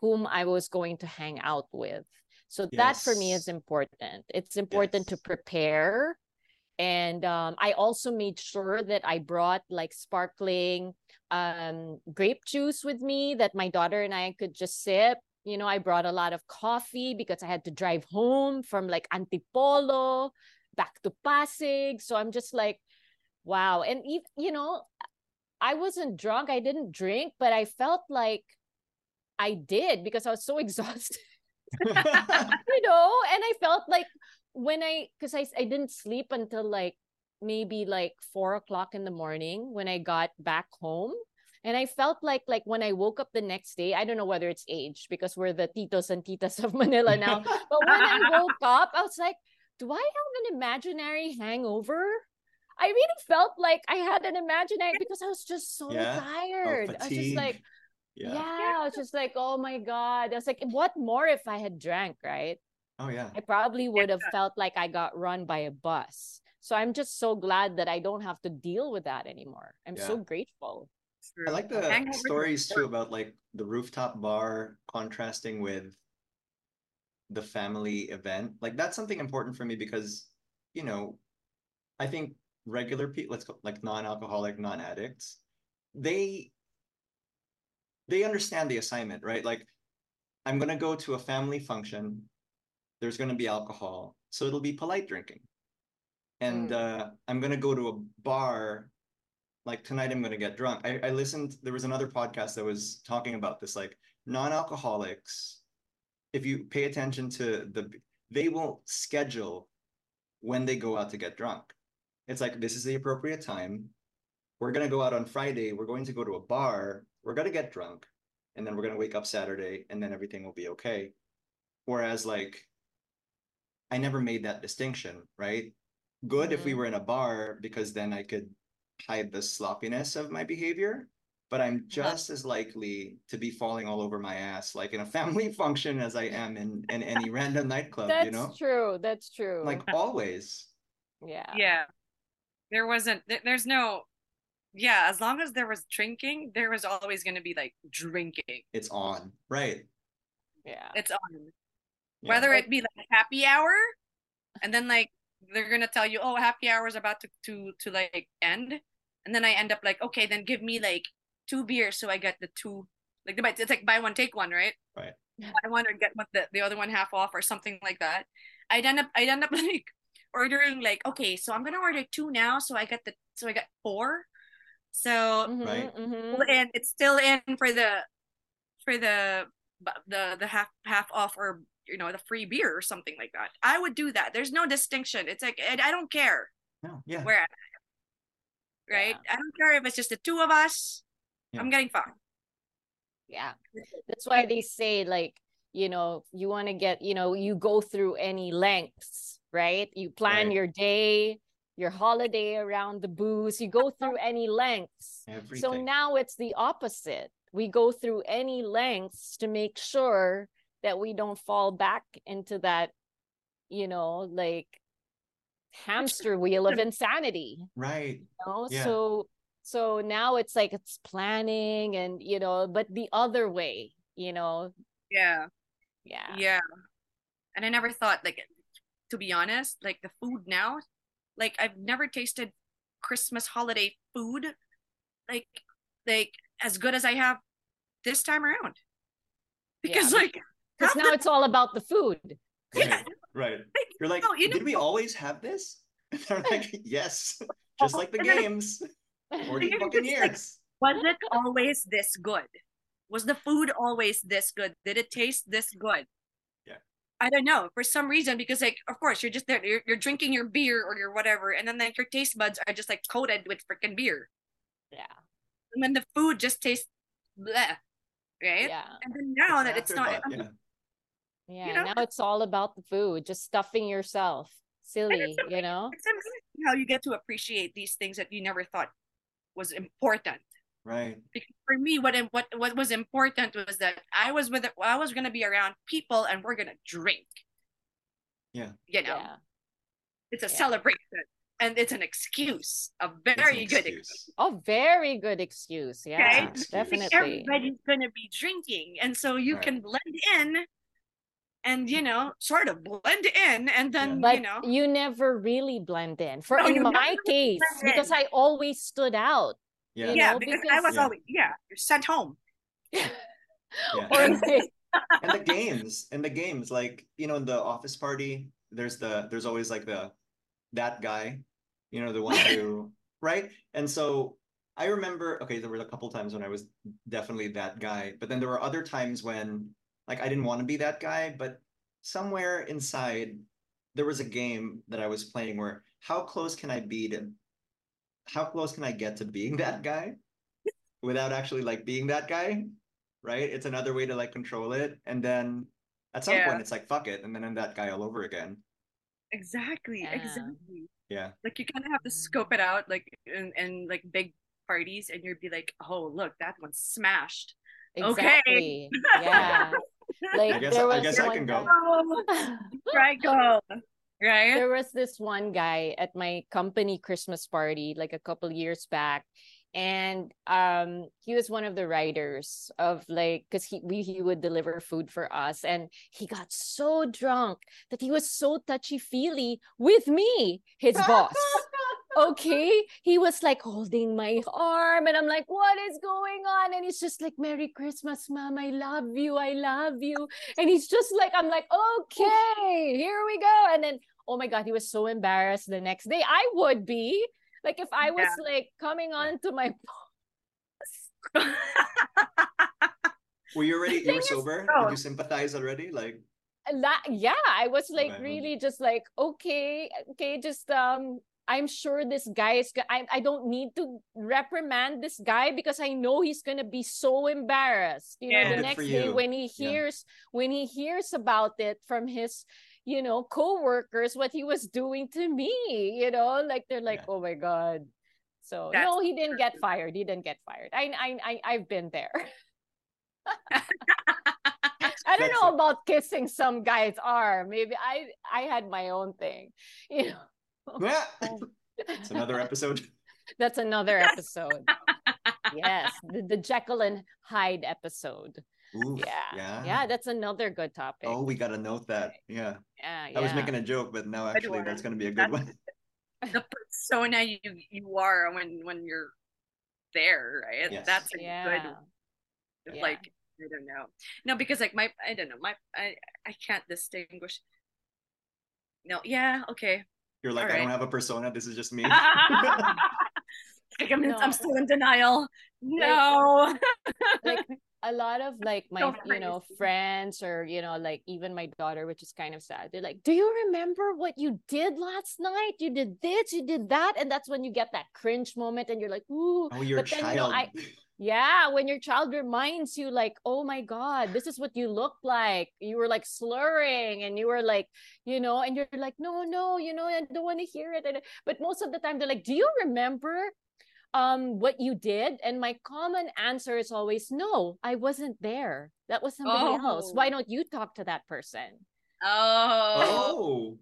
[SPEAKER 3] whom I was going to hang out with. So that for me is important. It's important to prepare. And um, I also made sure that I brought like sparkling um, grape juice with me that my daughter and I could just sip. You know, I brought a lot of coffee because I had to drive home from like Antipolo back to Pasig. So I'm just like, wow. And, you know, I wasn't drunk. I didn't drink, but I felt like I did because I was so exhausted you know and i felt like when i because I, I didn't sleep until like maybe like four o'clock in the morning when i got back home and i felt like like when i woke up the next day i don't know whether it's age because we're the titos and titas of manila now but when i woke up i was like do i have an imaginary hangover i really felt like i had an imaginary because i was just so
[SPEAKER 2] Yeah. Oh,
[SPEAKER 3] tired i was just like yeah.
[SPEAKER 2] yeah.
[SPEAKER 3] I was just like, oh my God. I was like, what more if I had drank, right?
[SPEAKER 2] Oh yeah.
[SPEAKER 3] I probably would have felt like I got run by a bus. So I'm just so glad that I don't have to deal with that anymore. I'm so grateful.
[SPEAKER 2] I like the
[SPEAKER 4] Hangovers
[SPEAKER 2] stories too about like the rooftop bar contrasting with the family event. Like that's something important for me because, you know, I think regular people, let's go like non-alcoholic, non-addicts, they they understand the assignment, right? Like I'm gonna go to a family function, there's gonna be alcohol, so it'll be polite drinking. And
[SPEAKER 3] Mm.
[SPEAKER 2] uh I'm gonna go to a bar like tonight I'm gonna get drunk. I, I listened, there was another podcast that was talking about this, like non-alcoholics, if you pay attention to the they will schedule when they go out to get drunk. It's like this is the appropriate time. We're gonna go out on Friday, we're going to go to a bar, we're gonna get drunk, and then we're gonna wake up Saturday and then everything will be okay. Whereas like I never made that distinction, right? Good if we
[SPEAKER 3] Mhm.
[SPEAKER 2] were in a bar because then I could hide the sloppiness of my behavior, but I'm just as likely to be falling all over my ass like in a family function as I am in in any random nightclub,
[SPEAKER 3] That's
[SPEAKER 2] you know?
[SPEAKER 3] true. That's true.
[SPEAKER 2] Like always.
[SPEAKER 3] yeah.
[SPEAKER 4] yeah there wasn't there's no yeah as long as there was drinking there was always going to be like drinking
[SPEAKER 2] It's on. Right.
[SPEAKER 3] Yeah.
[SPEAKER 4] it's on
[SPEAKER 2] Yeah.
[SPEAKER 4] whether it be like happy hour and then like they're gonna tell you oh happy hour is about to to to like end and then i end up like okay then give me like two beers so i get the two like the it's like buy one take one right
[SPEAKER 2] Right.
[SPEAKER 4] buy one or get one the, the other one half off or something like that i'd end up i'd end up like ordering like okay so i'm gonna order two now so i get the so i got four so
[SPEAKER 2] Right.
[SPEAKER 3] mhm.
[SPEAKER 4] and it's still in for the for the the the half half off or you know the free beer or something like that i would do that there's no distinction it's like i I don't care
[SPEAKER 2] No, yeah.
[SPEAKER 4] where I'm at, right i don't care if it's just the two of us
[SPEAKER 2] Yeah.
[SPEAKER 4] i'm getting fine
[SPEAKER 3] Yeah. That's why they say like, you know, you want to get, you know, you go through any lengths, right? You plan
[SPEAKER 2] Right.
[SPEAKER 3] your day, your holiday around the booze, you go through any lengths.
[SPEAKER 2] Everything.
[SPEAKER 3] So now it's the opposite. we go through any lengths to make sure that we don't fall back into that, you know, like hamster wheel of insanity.
[SPEAKER 2] Right.
[SPEAKER 3] You know?
[SPEAKER 2] Yeah.
[SPEAKER 3] So so now it's like it's planning and you know, but the other way, you know,
[SPEAKER 4] Yeah.
[SPEAKER 3] yeah.
[SPEAKER 4] Yeah. And I never thought like to be honest, like the food now, like I've never tasted Christmas holiday food like like as good as I have this time around. Because
[SPEAKER 3] Yeah.
[SPEAKER 4] like
[SPEAKER 3] Because now it's all about the food.
[SPEAKER 2] Right. right. You're like,
[SPEAKER 4] oh, you
[SPEAKER 2] did
[SPEAKER 4] know-
[SPEAKER 2] we always have this? They're like, yes. Just like the games. 40 fucking
[SPEAKER 4] just like,
[SPEAKER 2] years.
[SPEAKER 4] was it always this good? Was the food always this good? Did it taste this good?
[SPEAKER 2] Yeah.
[SPEAKER 4] I don't know. For some reason, because like, of course, you're just there, you're, you're drinking your beer or your whatever, and then like your taste buds are just like coated with freaking beer.
[SPEAKER 3] Yeah.
[SPEAKER 4] And then the food just tastes bleh, right?
[SPEAKER 3] Yeah.
[SPEAKER 4] And then now
[SPEAKER 2] It's
[SPEAKER 4] that it's not,
[SPEAKER 2] afterthought, yeah.
[SPEAKER 3] Yeah.
[SPEAKER 4] know?
[SPEAKER 3] Now it's all about the food, just stuffing yourself. Silly,
[SPEAKER 4] it's
[SPEAKER 3] you know?
[SPEAKER 4] it's amazing how you get to appreciate these things that you never thought was important.
[SPEAKER 2] Right.
[SPEAKER 4] because for me what what what was important was that I was with I was gonna be around people and we're gonna drink.
[SPEAKER 2] Yeah.
[SPEAKER 4] You know,
[SPEAKER 3] Yeah.
[SPEAKER 4] it's a
[SPEAKER 3] Yeah.
[SPEAKER 4] celebration and it's an excuse, a
[SPEAKER 2] It's an
[SPEAKER 4] very good
[SPEAKER 2] excuse.
[SPEAKER 4] excuse.
[SPEAKER 3] Oh, very good excuse. Yeah,
[SPEAKER 2] Excuse.
[SPEAKER 3] definitely.
[SPEAKER 4] Everybody's gonna be drinking, and so you
[SPEAKER 2] Right.
[SPEAKER 4] can blend in, and you know, sort of blend in, and then
[SPEAKER 3] But
[SPEAKER 4] you know,
[SPEAKER 3] you never really blend in. For
[SPEAKER 4] No,
[SPEAKER 3] in my case, because. I always stood out.
[SPEAKER 2] Yeah.
[SPEAKER 3] you
[SPEAKER 4] yeah,
[SPEAKER 3] know,
[SPEAKER 4] because, I was
[SPEAKER 2] Yeah.
[SPEAKER 4] always yeah, you're sent home.
[SPEAKER 2] Yeah.
[SPEAKER 3] Or like,
[SPEAKER 2] and the games and the games like you know in the office party there's the there's always like the that guy you know the one who right and so i remember okay there were a couple times when i was definitely that guy but then there were other times when like i didn't want to be that guy but somewhere inside there was a game that i was playing where how close can i be to how close can i get to being that guy without actually like being that guy right? It's another way to like control it. And then at some
[SPEAKER 4] Yeah.
[SPEAKER 2] point it's like fuck it, and then I'm that guy all over again.
[SPEAKER 4] Exactly,
[SPEAKER 3] Yeah.
[SPEAKER 4] exactly.
[SPEAKER 2] Yeah.
[SPEAKER 4] like you kind of have to scope it out like in, in like big parties and you'd be like oh look that one's smashed Okay.
[SPEAKER 3] Yeah. Like
[SPEAKER 2] I guess
[SPEAKER 3] there was
[SPEAKER 2] I guess I
[SPEAKER 3] one
[SPEAKER 2] can go.
[SPEAKER 3] guy-
[SPEAKER 4] right go right?
[SPEAKER 3] There was this one guy at my company Christmas party like a couple years back and um he was one of the writers of like because he we, he would deliver food for us and he got so drunk that he was so touchy feely with me his boss. Okay? He was like holding my arm and i'm like what is going on? And he's just like merry christmas mom i love you. I love you. And he's just like i'm like okay here we go. And then oh my god he was so embarrassed the next day i would be like if i was like coming on to my
[SPEAKER 2] Were you already you were sober? Did you sympathize already? Like
[SPEAKER 3] that yeah i was like
[SPEAKER 2] Okay.
[SPEAKER 3] really just like okay okay just um i'm sure this guy is I, I don't need to reprimand this guy because i know he's gonna be so embarrassed you
[SPEAKER 4] Yeah.
[SPEAKER 3] know the
[SPEAKER 2] Good
[SPEAKER 3] next day when he
[SPEAKER 2] Yeah.
[SPEAKER 3] hears when he hears about it from his you know co-workers what he was doing to me you know like they're like
[SPEAKER 2] Yeah.
[SPEAKER 3] oh my god so
[SPEAKER 4] That's
[SPEAKER 3] no he didn't get fired he didn't get fired i i, I i've been there I don't
[SPEAKER 2] That's
[SPEAKER 3] know
[SPEAKER 2] it.
[SPEAKER 3] about kissing some guy's arm. Maybe I I had my own thing. You know,
[SPEAKER 2] yeah. Oh. it's another episode.
[SPEAKER 3] that's another episode. yes, the, the Jekyll and Hyde episode.
[SPEAKER 2] Oof,
[SPEAKER 3] Yeah.
[SPEAKER 2] Yeah.
[SPEAKER 3] Yeah, that's another good topic.
[SPEAKER 2] Oh, we gotta note that. Yeah.
[SPEAKER 3] yeah,
[SPEAKER 2] I was making a joke, but now actually that's gonna be a good
[SPEAKER 4] That's-
[SPEAKER 2] one.
[SPEAKER 4] the persona you you are when when you're there right
[SPEAKER 2] Yes.
[SPEAKER 4] that's a
[SPEAKER 3] yeah.
[SPEAKER 4] good
[SPEAKER 3] Yeah.
[SPEAKER 4] like I don't know no because like my I don't know my I I can't distinguish no yeah okay
[SPEAKER 2] You're like, I
[SPEAKER 4] Alright.
[SPEAKER 2] don't have a persona, this is just me.
[SPEAKER 4] like I'm,
[SPEAKER 3] No.
[SPEAKER 4] I'm still in denial no
[SPEAKER 3] like a lot of like my
[SPEAKER 4] So
[SPEAKER 3] you know friends or you know like even my daughter which is kind of sad they're like do you remember what you did last night? You did this you did that. And that's when you get that cringe moment and you're like ooh.
[SPEAKER 2] Oh, you're a
[SPEAKER 3] But then, you know,
[SPEAKER 2] child.
[SPEAKER 3] I- yeah when your child reminds you like oh my god this is what you look like. You were like slurring and you were like you know and you're like no no you know i don't want to hear it. And, but most of the time they're like do you remember um what you did and my common answer is always no i wasn't there. That was somebody else. Why
[SPEAKER 4] Oh.
[SPEAKER 3] don't you talk to that person?
[SPEAKER 4] Oh.
[SPEAKER 2] Oh,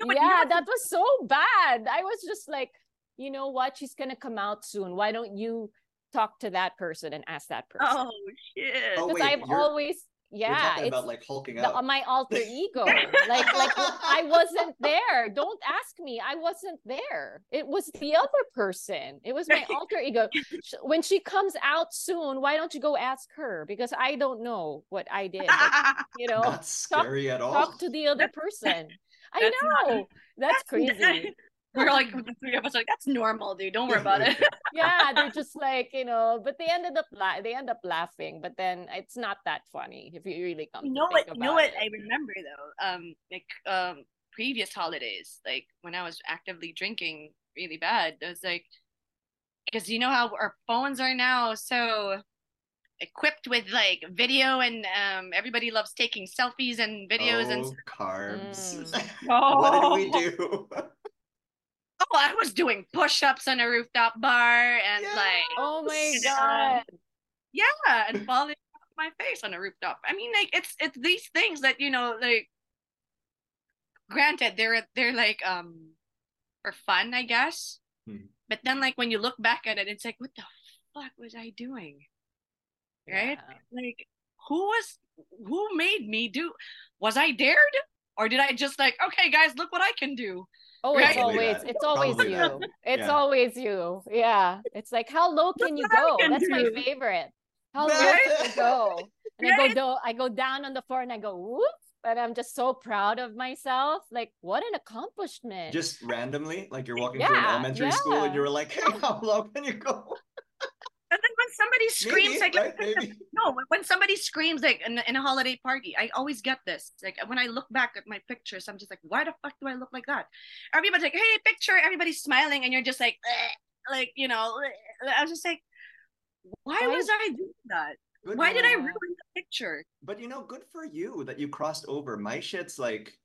[SPEAKER 4] No, but you
[SPEAKER 3] yeah that was so bad. I was just like you know what? She's gonna come out soon. Why don't you talk to that person and ask that person?
[SPEAKER 4] Oh shit.
[SPEAKER 2] Oh,
[SPEAKER 3] because
[SPEAKER 2] wait,
[SPEAKER 3] i've
[SPEAKER 2] you're-
[SPEAKER 3] always
[SPEAKER 2] you're
[SPEAKER 3] yeah it's
[SPEAKER 2] about like hulking
[SPEAKER 3] the, uh,
[SPEAKER 2] out.
[SPEAKER 3] my alter ego. Like like i wasn't there. Don't ask me. I wasn't there. It was the other person. It was my alter ego. When she comes out soon why don't you go ask her? Because i don't know what i did. But, you know
[SPEAKER 2] Not scary at all.
[SPEAKER 3] talk to the other person. I
[SPEAKER 4] that's not-
[SPEAKER 3] know. That's crazy
[SPEAKER 4] We're like the three of us are like that's normal, dude. Don't worry about it.
[SPEAKER 3] yeah they're just like you know but they ended up la- they end up laughing but then it's not that funny if you really come
[SPEAKER 4] You
[SPEAKER 3] to
[SPEAKER 4] know what?
[SPEAKER 3] think
[SPEAKER 4] You know what?
[SPEAKER 3] it.
[SPEAKER 4] I remember though. Um, like um, previous holidays, like when I was actively drinking really bad, it was like because you know how our phones are now so equipped with like video and um everybody loves taking selfies and videos and
[SPEAKER 2] oh, carbs.
[SPEAKER 3] Mm.
[SPEAKER 2] what did we do?
[SPEAKER 4] Oh I was doing push-ups on a rooftop bar and
[SPEAKER 2] Yeah.
[SPEAKER 4] like
[SPEAKER 3] oh my
[SPEAKER 4] Yes.
[SPEAKER 3] god
[SPEAKER 4] yeah and falling off my face on a rooftop i mean like it's it's these things that you know like granted they're they're like um for fun i guess
[SPEAKER 2] Hmm.
[SPEAKER 4] but then like when you look back at it it's like what the fuck was i doing right
[SPEAKER 3] Yeah.
[SPEAKER 4] like who was who made me do was i dared or did i just like okay guys look what i can do
[SPEAKER 3] Oh,
[SPEAKER 4] Right?
[SPEAKER 3] it's
[SPEAKER 2] Probably
[SPEAKER 3] always
[SPEAKER 2] that.
[SPEAKER 3] it's always
[SPEAKER 2] Probably
[SPEAKER 3] you.
[SPEAKER 2] that.
[SPEAKER 3] It's
[SPEAKER 2] Yeah.
[SPEAKER 3] always you. Yeah. It's like how low can you go? That's my favorite. How low can you go? And I go
[SPEAKER 4] Right?
[SPEAKER 3] do I go down on the floor and I go whoop, and I'm just so proud of myself. Like what an accomplishment.
[SPEAKER 2] Just randomly, like you're walking through an
[SPEAKER 3] Yeah,
[SPEAKER 2] elementary school and you were like, "Hey, how low can you go?"
[SPEAKER 4] When somebody screams
[SPEAKER 2] Maybe,
[SPEAKER 4] like
[SPEAKER 2] right?
[SPEAKER 4] No, when- when somebody screams like in, in a holiday party, I always get this. Like when I look back at my pictures, I'm just like, why the fuck do I look like that? Everybody's like, hey, picture, everybody's smiling, and you're just like, "Eh," like you know, eh. I was just like, why
[SPEAKER 3] Why-
[SPEAKER 4] was I doing that?
[SPEAKER 2] Good
[SPEAKER 4] Why did I ruin the picture?
[SPEAKER 2] But you know, good for you that you crossed over. My shit's like,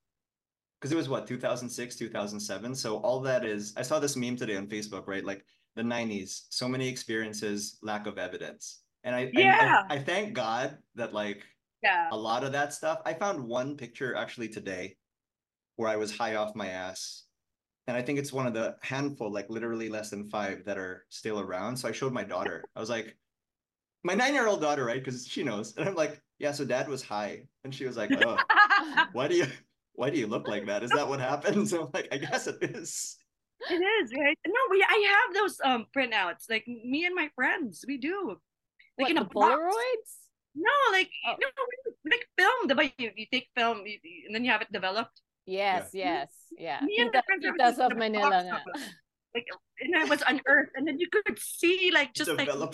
[SPEAKER 2] because it was what 2006, 2007. So all that is, I saw this meme today on Facebook, right? Like the 90s, so many experiences, lack of evidence. And I, I- I-
[SPEAKER 4] Yeah.
[SPEAKER 2] I, thank God that like
[SPEAKER 4] Yeah.
[SPEAKER 2] a lot of that stuff. I found one picture actually today where I was high off my ass. And I think it's one of the handful, like literally less than five that are still around. So I showed my daughter. I was like, my nine-year-old daughter, right? Because she knows. And I'm like, yeah, so dad was high. And she was like, oh, why do you why do you look like that? Is that what happens? I'm like, I guess it is.
[SPEAKER 4] It is right. No, we I have those um printouts. Like me and my friends, we do. Like
[SPEAKER 3] what,
[SPEAKER 4] in a
[SPEAKER 3] the. Polaroids?
[SPEAKER 4] No, like
[SPEAKER 3] Oh.
[SPEAKER 4] no, we- like film. The but you, you take film you, you- and then you have it developed.
[SPEAKER 3] Yes, yes, yeah.
[SPEAKER 4] Me and my
[SPEAKER 3] Tita-
[SPEAKER 4] friends have
[SPEAKER 3] of Manila
[SPEAKER 4] of. Like and it was unearthed, and then you could see like just like wow.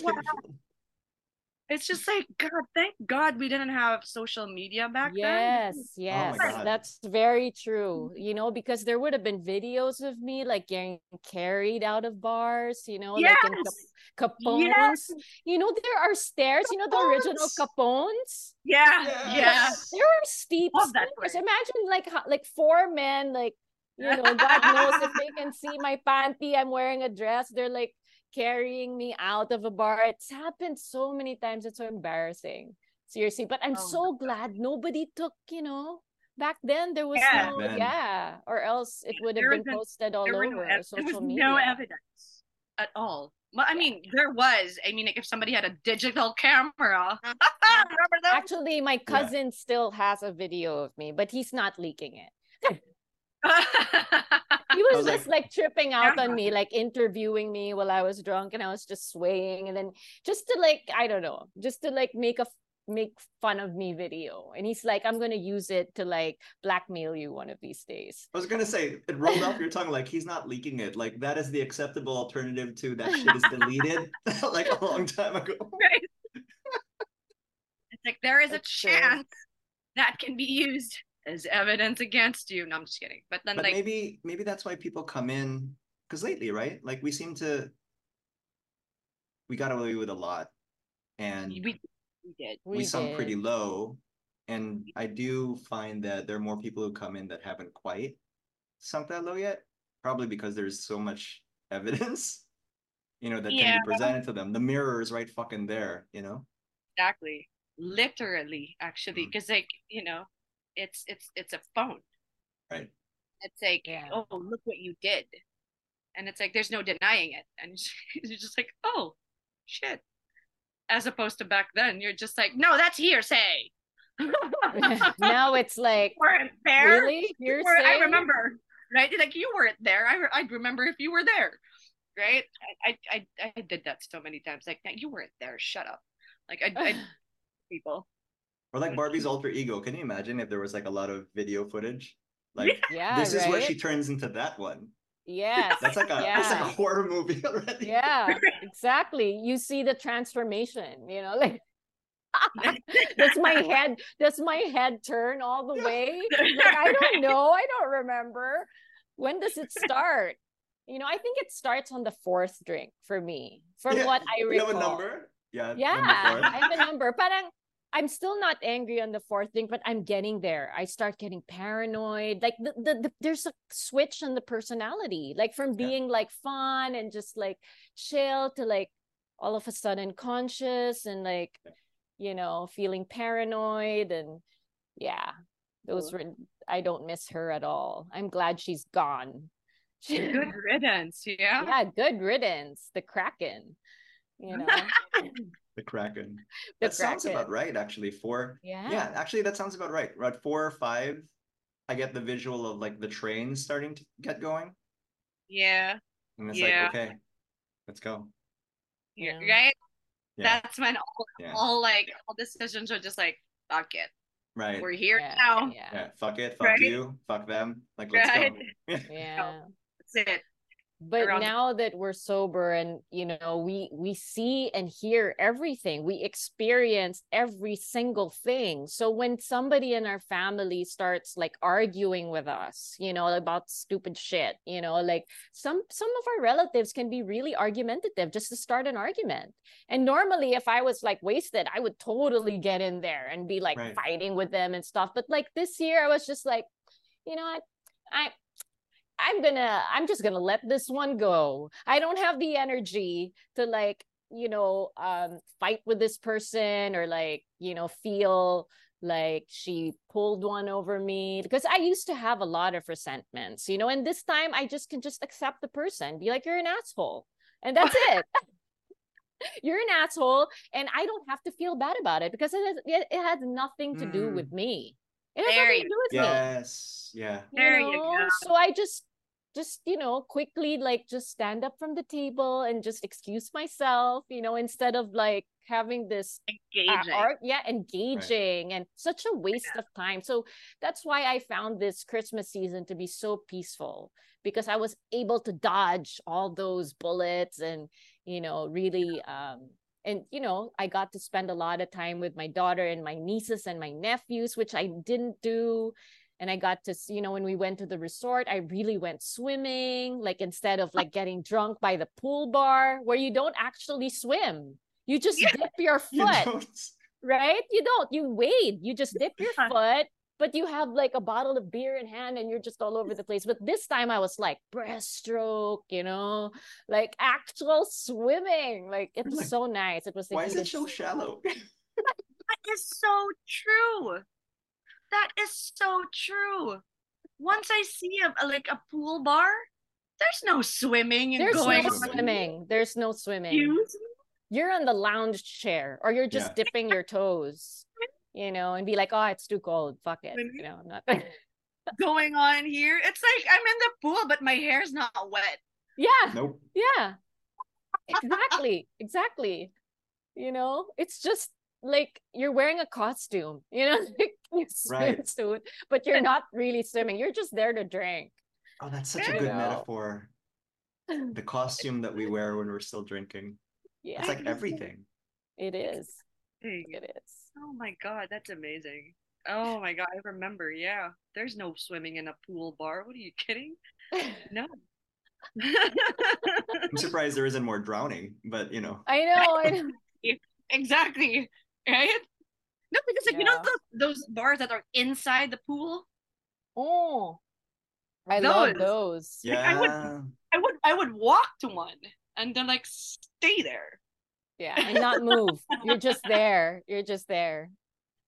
[SPEAKER 4] It's just like God, thank God we didn't have social media back
[SPEAKER 3] Yes, oh
[SPEAKER 4] then.
[SPEAKER 3] yes,
[SPEAKER 2] God.
[SPEAKER 3] that's very true. Mm-hmm. You know, because there would have been videos of me like getting carried out of bars, you know, like in
[SPEAKER 4] Yes.
[SPEAKER 3] Cap- Capones.
[SPEAKER 4] Yes.
[SPEAKER 3] You know, there are stairs, you know, the original Capones.
[SPEAKER 4] Yeah, yeah.
[SPEAKER 2] Yes.
[SPEAKER 3] There are steep stairs. Imagine like like four men, like you know, God knows if they can see my panty, I'm wearing a dress. They're like carrying me out of a bar. It's happened so many times. It's so embarrassing. Seriously. But I'm
[SPEAKER 4] Oh
[SPEAKER 3] so glad nobody took, you know, back then there was
[SPEAKER 4] Yeah.
[SPEAKER 3] no
[SPEAKER 2] then.
[SPEAKER 3] yeah. Or else it would have been
[SPEAKER 4] wasn't-
[SPEAKER 3] posted all over
[SPEAKER 4] no ev- there
[SPEAKER 3] social
[SPEAKER 4] was
[SPEAKER 3] media.
[SPEAKER 4] no evidence at all. Well, I
[SPEAKER 3] Yeah.
[SPEAKER 4] mean, there was. I mean, like if somebody had a digital camera, uh-huh. remember that?
[SPEAKER 3] Actually, my cousin still has a video of me, but he's not leaking it. he was,
[SPEAKER 2] was
[SPEAKER 3] just
[SPEAKER 2] like-
[SPEAKER 3] like, tripping out
[SPEAKER 4] Yeah.
[SPEAKER 3] on me, like interviewing me while I was drunk, and I was just swaying, and then just to like I don't know, just to like make a make fun of me video, and he's like, I'm gonna use it to like blackmail you one of these days.
[SPEAKER 2] I was gonna say it rolled off your tongue like he's not leaking it. Like that is the acceptable alternative to that shit is deleted like a long time ago.
[SPEAKER 4] Right. it's like there is a
[SPEAKER 3] That's true.
[SPEAKER 4] chance that can be used as evidence against you. No, I'm just kidding. But then,
[SPEAKER 2] But
[SPEAKER 4] like,
[SPEAKER 2] maybe maybe that's why people come in because lately, right? Like we seem to we got away with a lot, and
[SPEAKER 4] we, we did.
[SPEAKER 2] we,
[SPEAKER 3] We
[SPEAKER 2] sunk
[SPEAKER 3] did.
[SPEAKER 2] pretty low. And I do find that there are more people who come in that haven't quite sunk that low yet. Probably because there's so much evidence. you know, that
[SPEAKER 4] Yeah.
[SPEAKER 2] can be presented to them. The mirror is right fucking there, you know?
[SPEAKER 4] exactly literally actually
[SPEAKER 2] Mm.
[SPEAKER 4] because like you know it's it's it's a phone.
[SPEAKER 2] Right.
[SPEAKER 4] it's like
[SPEAKER 3] Yeah.
[SPEAKER 4] oh look what you did. And it's like there's no denying it. And it's you're just like oh shit. As opposed to back then you're just like no that's hearsay.
[SPEAKER 3] Now it's like
[SPEAKER 4] weren't there.
[SPEAKER 3] really?
[SPEAKER 4] You
[SPEAKER 3] you're
[SPEAKER 4] were- i remember right? Like you weren't there. I, re- i'd remember if you were there right? I, I i i did that so many times. Like you weren't there. Shut up. Like i i people
[SPEAKER 2] Or like Barbie's alter ego. Can you imagine if there was like a lot of video footage? Like
[SPEAKER 3] yeah
[SPEAKER 2] this is
[SPEAKER 3] right?
[SPEAKER 2] what she turns into that one.
[SPEAKER 3] yes
[SPEAKER 2] That's like a that's like a horror movie already.
[SPEAKER 3] yeah exactly you see the transformation you know like does my head does my head turn all the way like i don't know i don't remember when does it start you know i think it starts on the fourth drink for me from
[SPEAKER 2] Yeah,
[SPEAKER 3] what i
[SPEAKER 2] You have a number? Yeah.
[SPEAKER 3] yeah i have a number parang i'm still not angry on the fourth drink but i'm getting there. I start getting paranoid. Like the, the, the there's a switch in the personality like from
[SPEAKER 2] Yeah.
[SPEAKER 3] being like fun and just like chill to like all of a sudden conscious and like you know feeling paranoid and yeah those were i don't miss her at all. I'm glad she's gone.
[SPEAKER 4] Good riddance yeah.
[SPEAKER 3] Yeah good riddance the kraken you know
[SPEAKER 2] The Kraken.
[SPEAKER 3] the
[SPEAKER 2] that sounds about right, actually. Four.
[SPEAKER 3] yeah
[SPEAKER 2] Yeah, actually, that sounds about right. Right, four or five. I get the visual of like the train starting to get going,
[SPEAKER 4] yeah
[SPEAKER 2] and it's
[SPEAKER 4] Yeah.
[SPEAKER 2] like, okay, let's go.
[SPEAKER 4] yeah,
[SPEAKER 3] Yeah.
[SPEAKER 4] right
[SPEAKER 2] Yeah,
[SPEAKER 4] that's when all,
[SPEAKER 2] yeah,
[SPEAKER 4] all like all decisions are just like fuck it
[SPEAKER 2] right.
[SPEAKER 4] we're here
[SPEAKER 3] yeah,
[SPEAKER 4] now
[SPEAKER 3] yeah
[SPEAKER 2] Yeah, fuck it, fuck
[SPEAKER 4] Right.
[SPEAKER 2] you, fuck them. Like, let's
[SPEAKER 4] Right.
[SPEAKER 2] go.
[SPEAKER 3] yeah
[SPEAKER 4] that's it
[SPEAKER 3] but
[SPEAKER 4] around-
[SPEAKER 3] now that we're sober and you know we we see and hear everything we experience every single thing. So when somebody in our family starts like arguing with us you know about stupid shit you know like some some of our relatives can be really argumentative just to start an argument. And normally if i was like wasted i would totally get in there and be like
[SPEAKER 2] Right.
[SPEAKER 3] fighting with them and stuff. But like this year i was just like you know what? I I'm gonna, I'm just gonna let this one go. I don't have the energy to like, you know, um, fight with this person or like, you know, feel like she pulled one over me because I used to have a lot of resentments, you know, and this time I just can just accept the person, be like, you're an asshole, and that's it. you're an asshole, and I don't have to feel bad about it because it has, it, it has nothing to do with me. It has
[SPEAKER 4] There
[SPEAKER 3] nothing to do with me
[SPEAKER 2] Yes, yeah.
[SPEAKER 4] There you go.
[SPEAKER 3] so i just just you know quickly like just stand up from the table and just excuse myself you know instead of like having this uh,
[SPEAKER 4] engaging.
[SPEAKER 3] art yeah engaging and such a waste of time. So that's why i found this christmas season to be so peaceful because i was able to dodge all those bullets and you know really um and you know i got to spend a lot of time with my daughter and my nieces and my nephews which i didn't do and i got to s- you know when we went to the resort i really went swimming like instead of like getting drunk by the pool bar where you don't actually swim you just
[SPEAKER 4] Yeah.
[SPEAKER 3] dip your foot
[SPEAKER 2] don't.
[SPEAKER 3] right you don't you wade you just dip your foot but you have like a bottle of beer in hand and you're just all over the place but this time i was like breaststroke you know like actual swimming like it was
[SPEAKER 2] Like,
[SPEAKER 3] so nice it was like
[SPEAKER 2] Why is it so shallow?
[SPEAKER 4] That is so true. That is so true. Once I see a, a- like a pool bar, there's no swimming and
[SPEAKER 3] There's
[SPEAKER 4] going
[SPEAKER 3] no
[SPEAKER 2] on.
[SPEAKER 3] swimming. There's no swimming.
[SPEAKER 4] Excuse
[SPEAKER 3] You're on the lounge chair or you're just
[SPEAKER 2] Yeah.
[SPEAKER 3] dipping your toes, you know, and be like, oh, it's too cold. Fuck it. You know, I'm not.
[SPEAKER 4] going on here. It's like I'm in the pool, but my hair's not wet.
[SPEAKER 3] yeah.
[SPEAKER 2] nope.
[SPEAKER 3] Yeah. Exactly. exactly. You know, it's just like you're wearing a costume, you know, like your
[SPEAKER 2] Right.
[SPEAKER 3] swimsuit, but you're not really swimming. You're just there to drink.
[SPEAKER 2] Oh, that's such a good
[SPEAKER 3] know.
[SPEAKER 2] metaphor. The costume that we wear when we're still drinking.
[SPEAKER 3] Yeah.
[SPEAKER 2] It's like everything.
[SPEAKER 3] It is. It is.
[SPEAKER 4] Oh my god, that's amazing. Oh my god, I remember. Yeah, there's no swimming in a pool bar. What are you kidding? No.
[SPEAKER 2] I'm surprised there isn't more drowning, but you know.
[SPEAKER 3] I know. I know.
[SPEAKER 4] exactly. Right? No, because like you know those, those bars that are inside the pool.
[SPEAKER 3] Oh, I love
[SPEAKER 4] Those.
[SPEAKER 3] those.
[SPEAKER 4] Like, I would-
[SPEAKER 2] Yeah.
[SPEAKER 4] I would I would walk to one and then like stay there.
[SPEAKER 3] Yeah, and not move. You're just there. You're just there.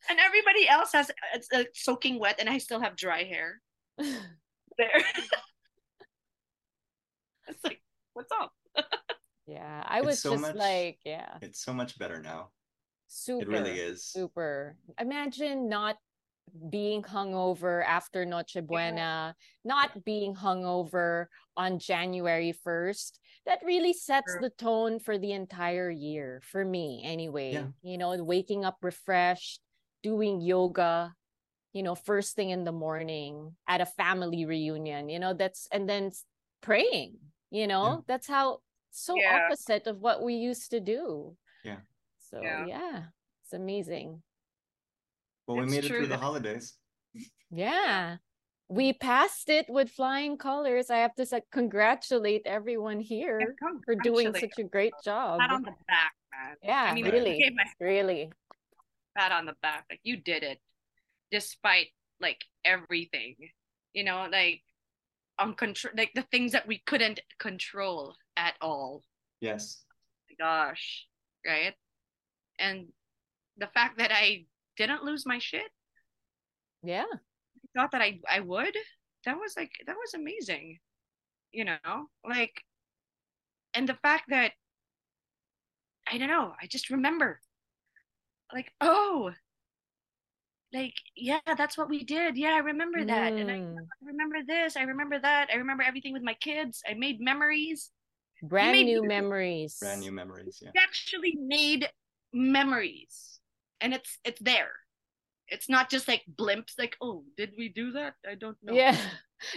[SPEAKER 4] And everybody else has it's uh, soaking wet, and I still have dry hair there. it's like, what's up?
[SPEAKER 3] yeah, I was
[SPEAKER 2] so
[SPEAKER 3] just
[SPEAKER 2] much-
[SPEAKER 3] like, yeah,
[SPEAKER 2] It's so much better now.
[SPEAKER 3] Super.
[SPEAKER 2] It really is.
[SPEAKER 3] Super. Imagine not being hungover after Noche Buena, not being hungover on January 1st. That really sets the tone for the entire year, for me anyway.
[SPEAKER 2] Yeah.
[SPEAKER 3] You know, waking up refreshed, doing yoga, you know, first thing in the morning at a family reunion, you know, that's, and then praying, you know, that's how so
[SPEAKER 4] Yeah.
[SPEAKER 3] opposite of what we used to do.
[SPEAKER 2] Yeah.
[SPEAKER 3] So,
[SPEAKER 4] Yeah.
[SPEAKER 3] yeah, it's amazing.
[SPEAKER 2] Well, we
[SPEAKER 4] It's
[SPEAKER 2] made it
[SPEAKER 4] true
[SPEAKER 2] through the holidays.
[SPEAKER 3] Yeah. We passed it with flying colors. I have to say, congratulate everyone here for doing such a great job.
[SPEAKER 4] pat on the back, man.
[SPEAKER 3] Yeah,
[SPEAKER 4] I mean,
[SPEAKER 2] really.
[SPEAKER 4] My
[SPEAKER 3] Really.
[SPEAKER 4] pat on the back. Like you did it, despite like everything. You know, like uncontrol, like the things that we couldn't control at all.
[SPEAKER 2] Yes.
[SPEAKER 4] Gosh, right? And the fact that I didn't lose my shit,
[SPEAKER 3] Yeah.
[SPEAKER 4] I thought that I I would. That was like that was amazing. You know, like, and the fact that I don't know. I just remember, like, oh, like yeah, that's what we did. Yeah, I remember that, and I
[SPEAKER 3] Mm.
[SPEAKER 4] remember this. I remember that. I remember everything with my kids. I made memories.
[SPEAKER 3] Brand
[SPEAKER 4] made
[SPEAKER 3] new
[SPEAKER 4] me-
[SPEAKER 3] memories.
[SPEAKER 2] Brand new memories. Yeah.
[SPEAKER 4] We actually made memories, and it's it's there. It's not just like blimps. Like, oh, did we do that? I don't know.
[SPEAKER 3] Yeah.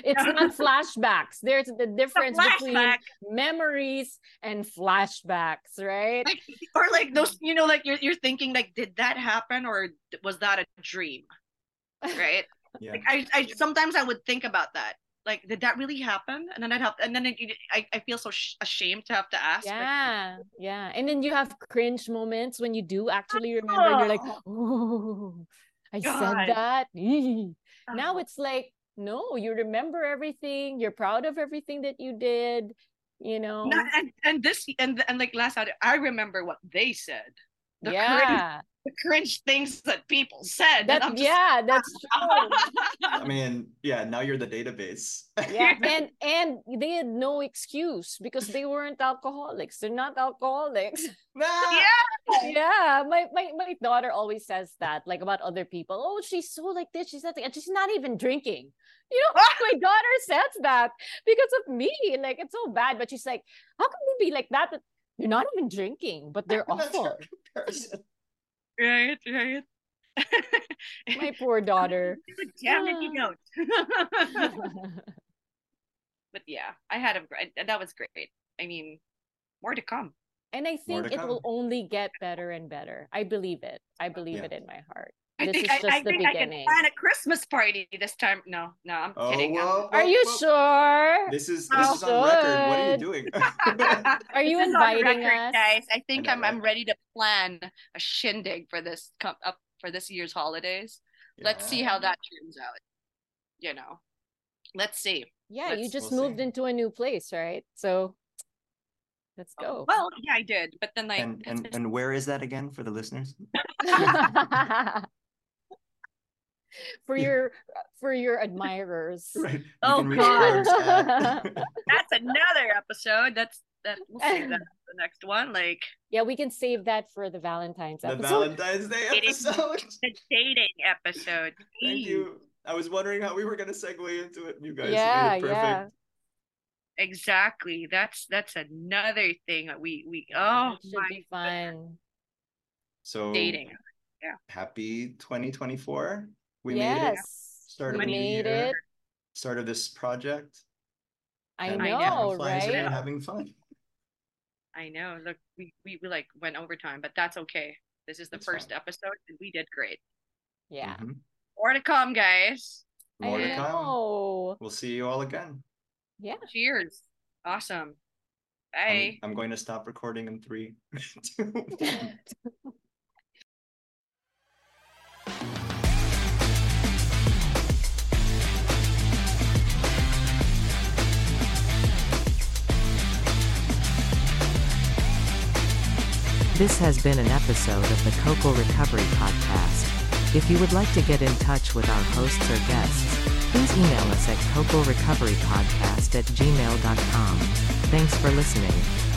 [SPEAKER 3] It's not flashbacks. There's the difference between memories and flashbacks, right?
[SPEAKER 4] like or like those you know like you're you're thinking like did that happen or was that a dream right
[SPEAKER 2] Yeah.
[SPEAKER 4] like I, I sometimes i would think about that like did that really happen and then i'd have and then it, I, I feel so sh- ashamed to have to ask
[SPEAKER 3] Yeah, yeah. And then you have cringe moments when you do actually remember and you're like, oh, I
[SPEAKER 4] God.
[SPEAKER 3] said that. Eee." Now
[SPEAKER 4] oh,
[SPEAKER 3] it's like, no, you remember everything. You're proud of everything that you did, you know?
[SPEAKER 4] and, and this and and like last night i remember what they said the cringe,
[SPEAKER 3] yeah.
[SPEAKER 4] The cringe things that people said and just-
[SPEAKER 3] yeah, that's true.
[SPEAKER 2] I mean, yeah. Now you're the database.
[SPEAKER 3] yeah. And and they had no excuse because they weren't alcoholics. They're not alcoholics.
[SPEAKER 2] Nah!
[SPEAKER 3] yeah my, my my daughter always says that like about other people oh she's so like this she's that and she's not even drinking you know my daughter says that because of me like it's so bad but she's like how can you be like that you're not even drinking but they're
[SPEAKER 2] That's
[SPEAKER 3] awful
[SPEAKER 2] your comparison.
[SPEAKER 4] Right right
[SPEAKER 3] my poor daughter
[SPEAKER 4] damn if you don't but yeah, I had a great. That was great. I mean, more to come.
[SPEAKER 3] and i think
[SPEAKER 2] to
[SPEAKER 3] it will only get better and better i believe it i believe
[SPEAKER 2] Yeah.
[SPEAKER 3] it in my heart
[SPEAKER 4] I
[SPEAKER 3] This
[SPEAKER 4] think
[SPEAKER 3] is
[SPEAKER 4] I,
[SPEAKER 3] just
[SPEAKER 4] I
[SPEAKER 3] the
[SPEAKER 4] think I can plan a Christmas party this time. No, no, I'm
[SPEAKER 2] Oh,
[SPEAKER 4] kidding. I'm-
[SPEAKER 3] are
[SPEAKER 2] whoa,
[SPEAKER 3] you
[SPEAKER 2] whoa.
[SPEAKER 3] sure
[SPEAKER 2] This is
[SPEAKER 4] Oh,
[SPEAKER 2] this is on record. What are you doing?
[SPEAKER 3] are you
[SPEAKER 4] This is
[SPEAKER 3] inviting
[SPEAKER 4] record,
[SPEAKER 3] us
[SPEAKER 4] guys? I think
[SPEAKER 2] know,
[SPEAKER 4] I'm I'm ready to plan a shindig for this come up for this year's holidays. Let's see how that turns out. You know, let's see.
[SPEAKER 3] yeah you
[SPEAKER 4] Let's-
[SPEAKER 3] just
[SPEAKER 2] we'll
[SPEAKER 3] moved
[SPEAKER 2] see.
[SPEAKER 3] into a new place right so let's go oh,
[SPEAKER 4] Well, yeah, I did, but then like
[SPEAKER 2] and and
[SPEAKER 4] just-
[SPEAKER 2] and where is that again for the listeners?
[SPEAKER 3] for your for your admirers
[SPEAKER 2] Right. You
[SPEAKER 4] Oh, God.
[SPEAKER 2] Claire's
[SPEAKER 4] that's another episode. That's that. We'll save that for the next one. Like
[SPEAKER 3] yeah we can save that for the valentine's episode.
[SPEAKER 2] the
[SPEAKER 3] episode
[SPEAKER 2] Valentine's Day
[SPEAKER 4] It is-
[SPEAKER 2] episode.
[SPEAKER 4] the dating episode.
[SPEAKER 2] Thank you. I was wondering how we were gonna segue into it. You guys
[SPEAKER 3] Yeah,
[SPEAKER 2] made it perfect.
[SPEAKER 3] yeah.
[SPEAKER 4] Exactly. That's that's another thing that we we oh
[SPEAKER 3] it should be fun
[SPEAKER 2] So
[SPEAKER 4] dating. Yeah.
[SPEAKER 2] happy 2024. We made it.
[SPEAKER 3] yes
[SPEAKER 2] Start
[SPEAKER 3] we
[SPEAKER 2] the
[SPEAKER 3] made
[SPEAKER 2] year.
[SPEAKER 3] it
[SPEAKER 2] Start of this project.
[SPEAKER 3] i know
[SPEAKER 4] know.
[SPEAKER 2] time flies when
[SPEAKER 3] right
[SPEAKER 2] you're having fun.
[SPEAKER 4] I know. Look, we, we we like went overtime, but that's okay. This is the
[SPEAKER 2] It's
[SPEAKER 4] first
[SPEAKER 2] fine.
[SPEAKER 4] episode, and we did great.
[SPEAKER 3] yeah
[SPEAKER 2] Mhm.
[SPEAKER 4] More to come, guys.
[SPEAKER 2] More
[SPEAKER 3] i
[SPEAKER 2] to come.
[SPEAKER 3] know
[SPEAKER 2] We'll see you all again.
[SPEAKER 3] yeah
[SPEAKER 4] Cheers. Awesome.
[SPEAKER 2] I'm,
[SPEAKER 4] Bye.
[SPEAKER 2] I'm going to stop recording in three, two, one.
[SPEAKER 1] This has been an episode of the Cocol Recovery Podcast. If you would like to get in touch with our hosts or guests, please email us at cocolrecoverypodcast at gmail.com. Thanks for listening.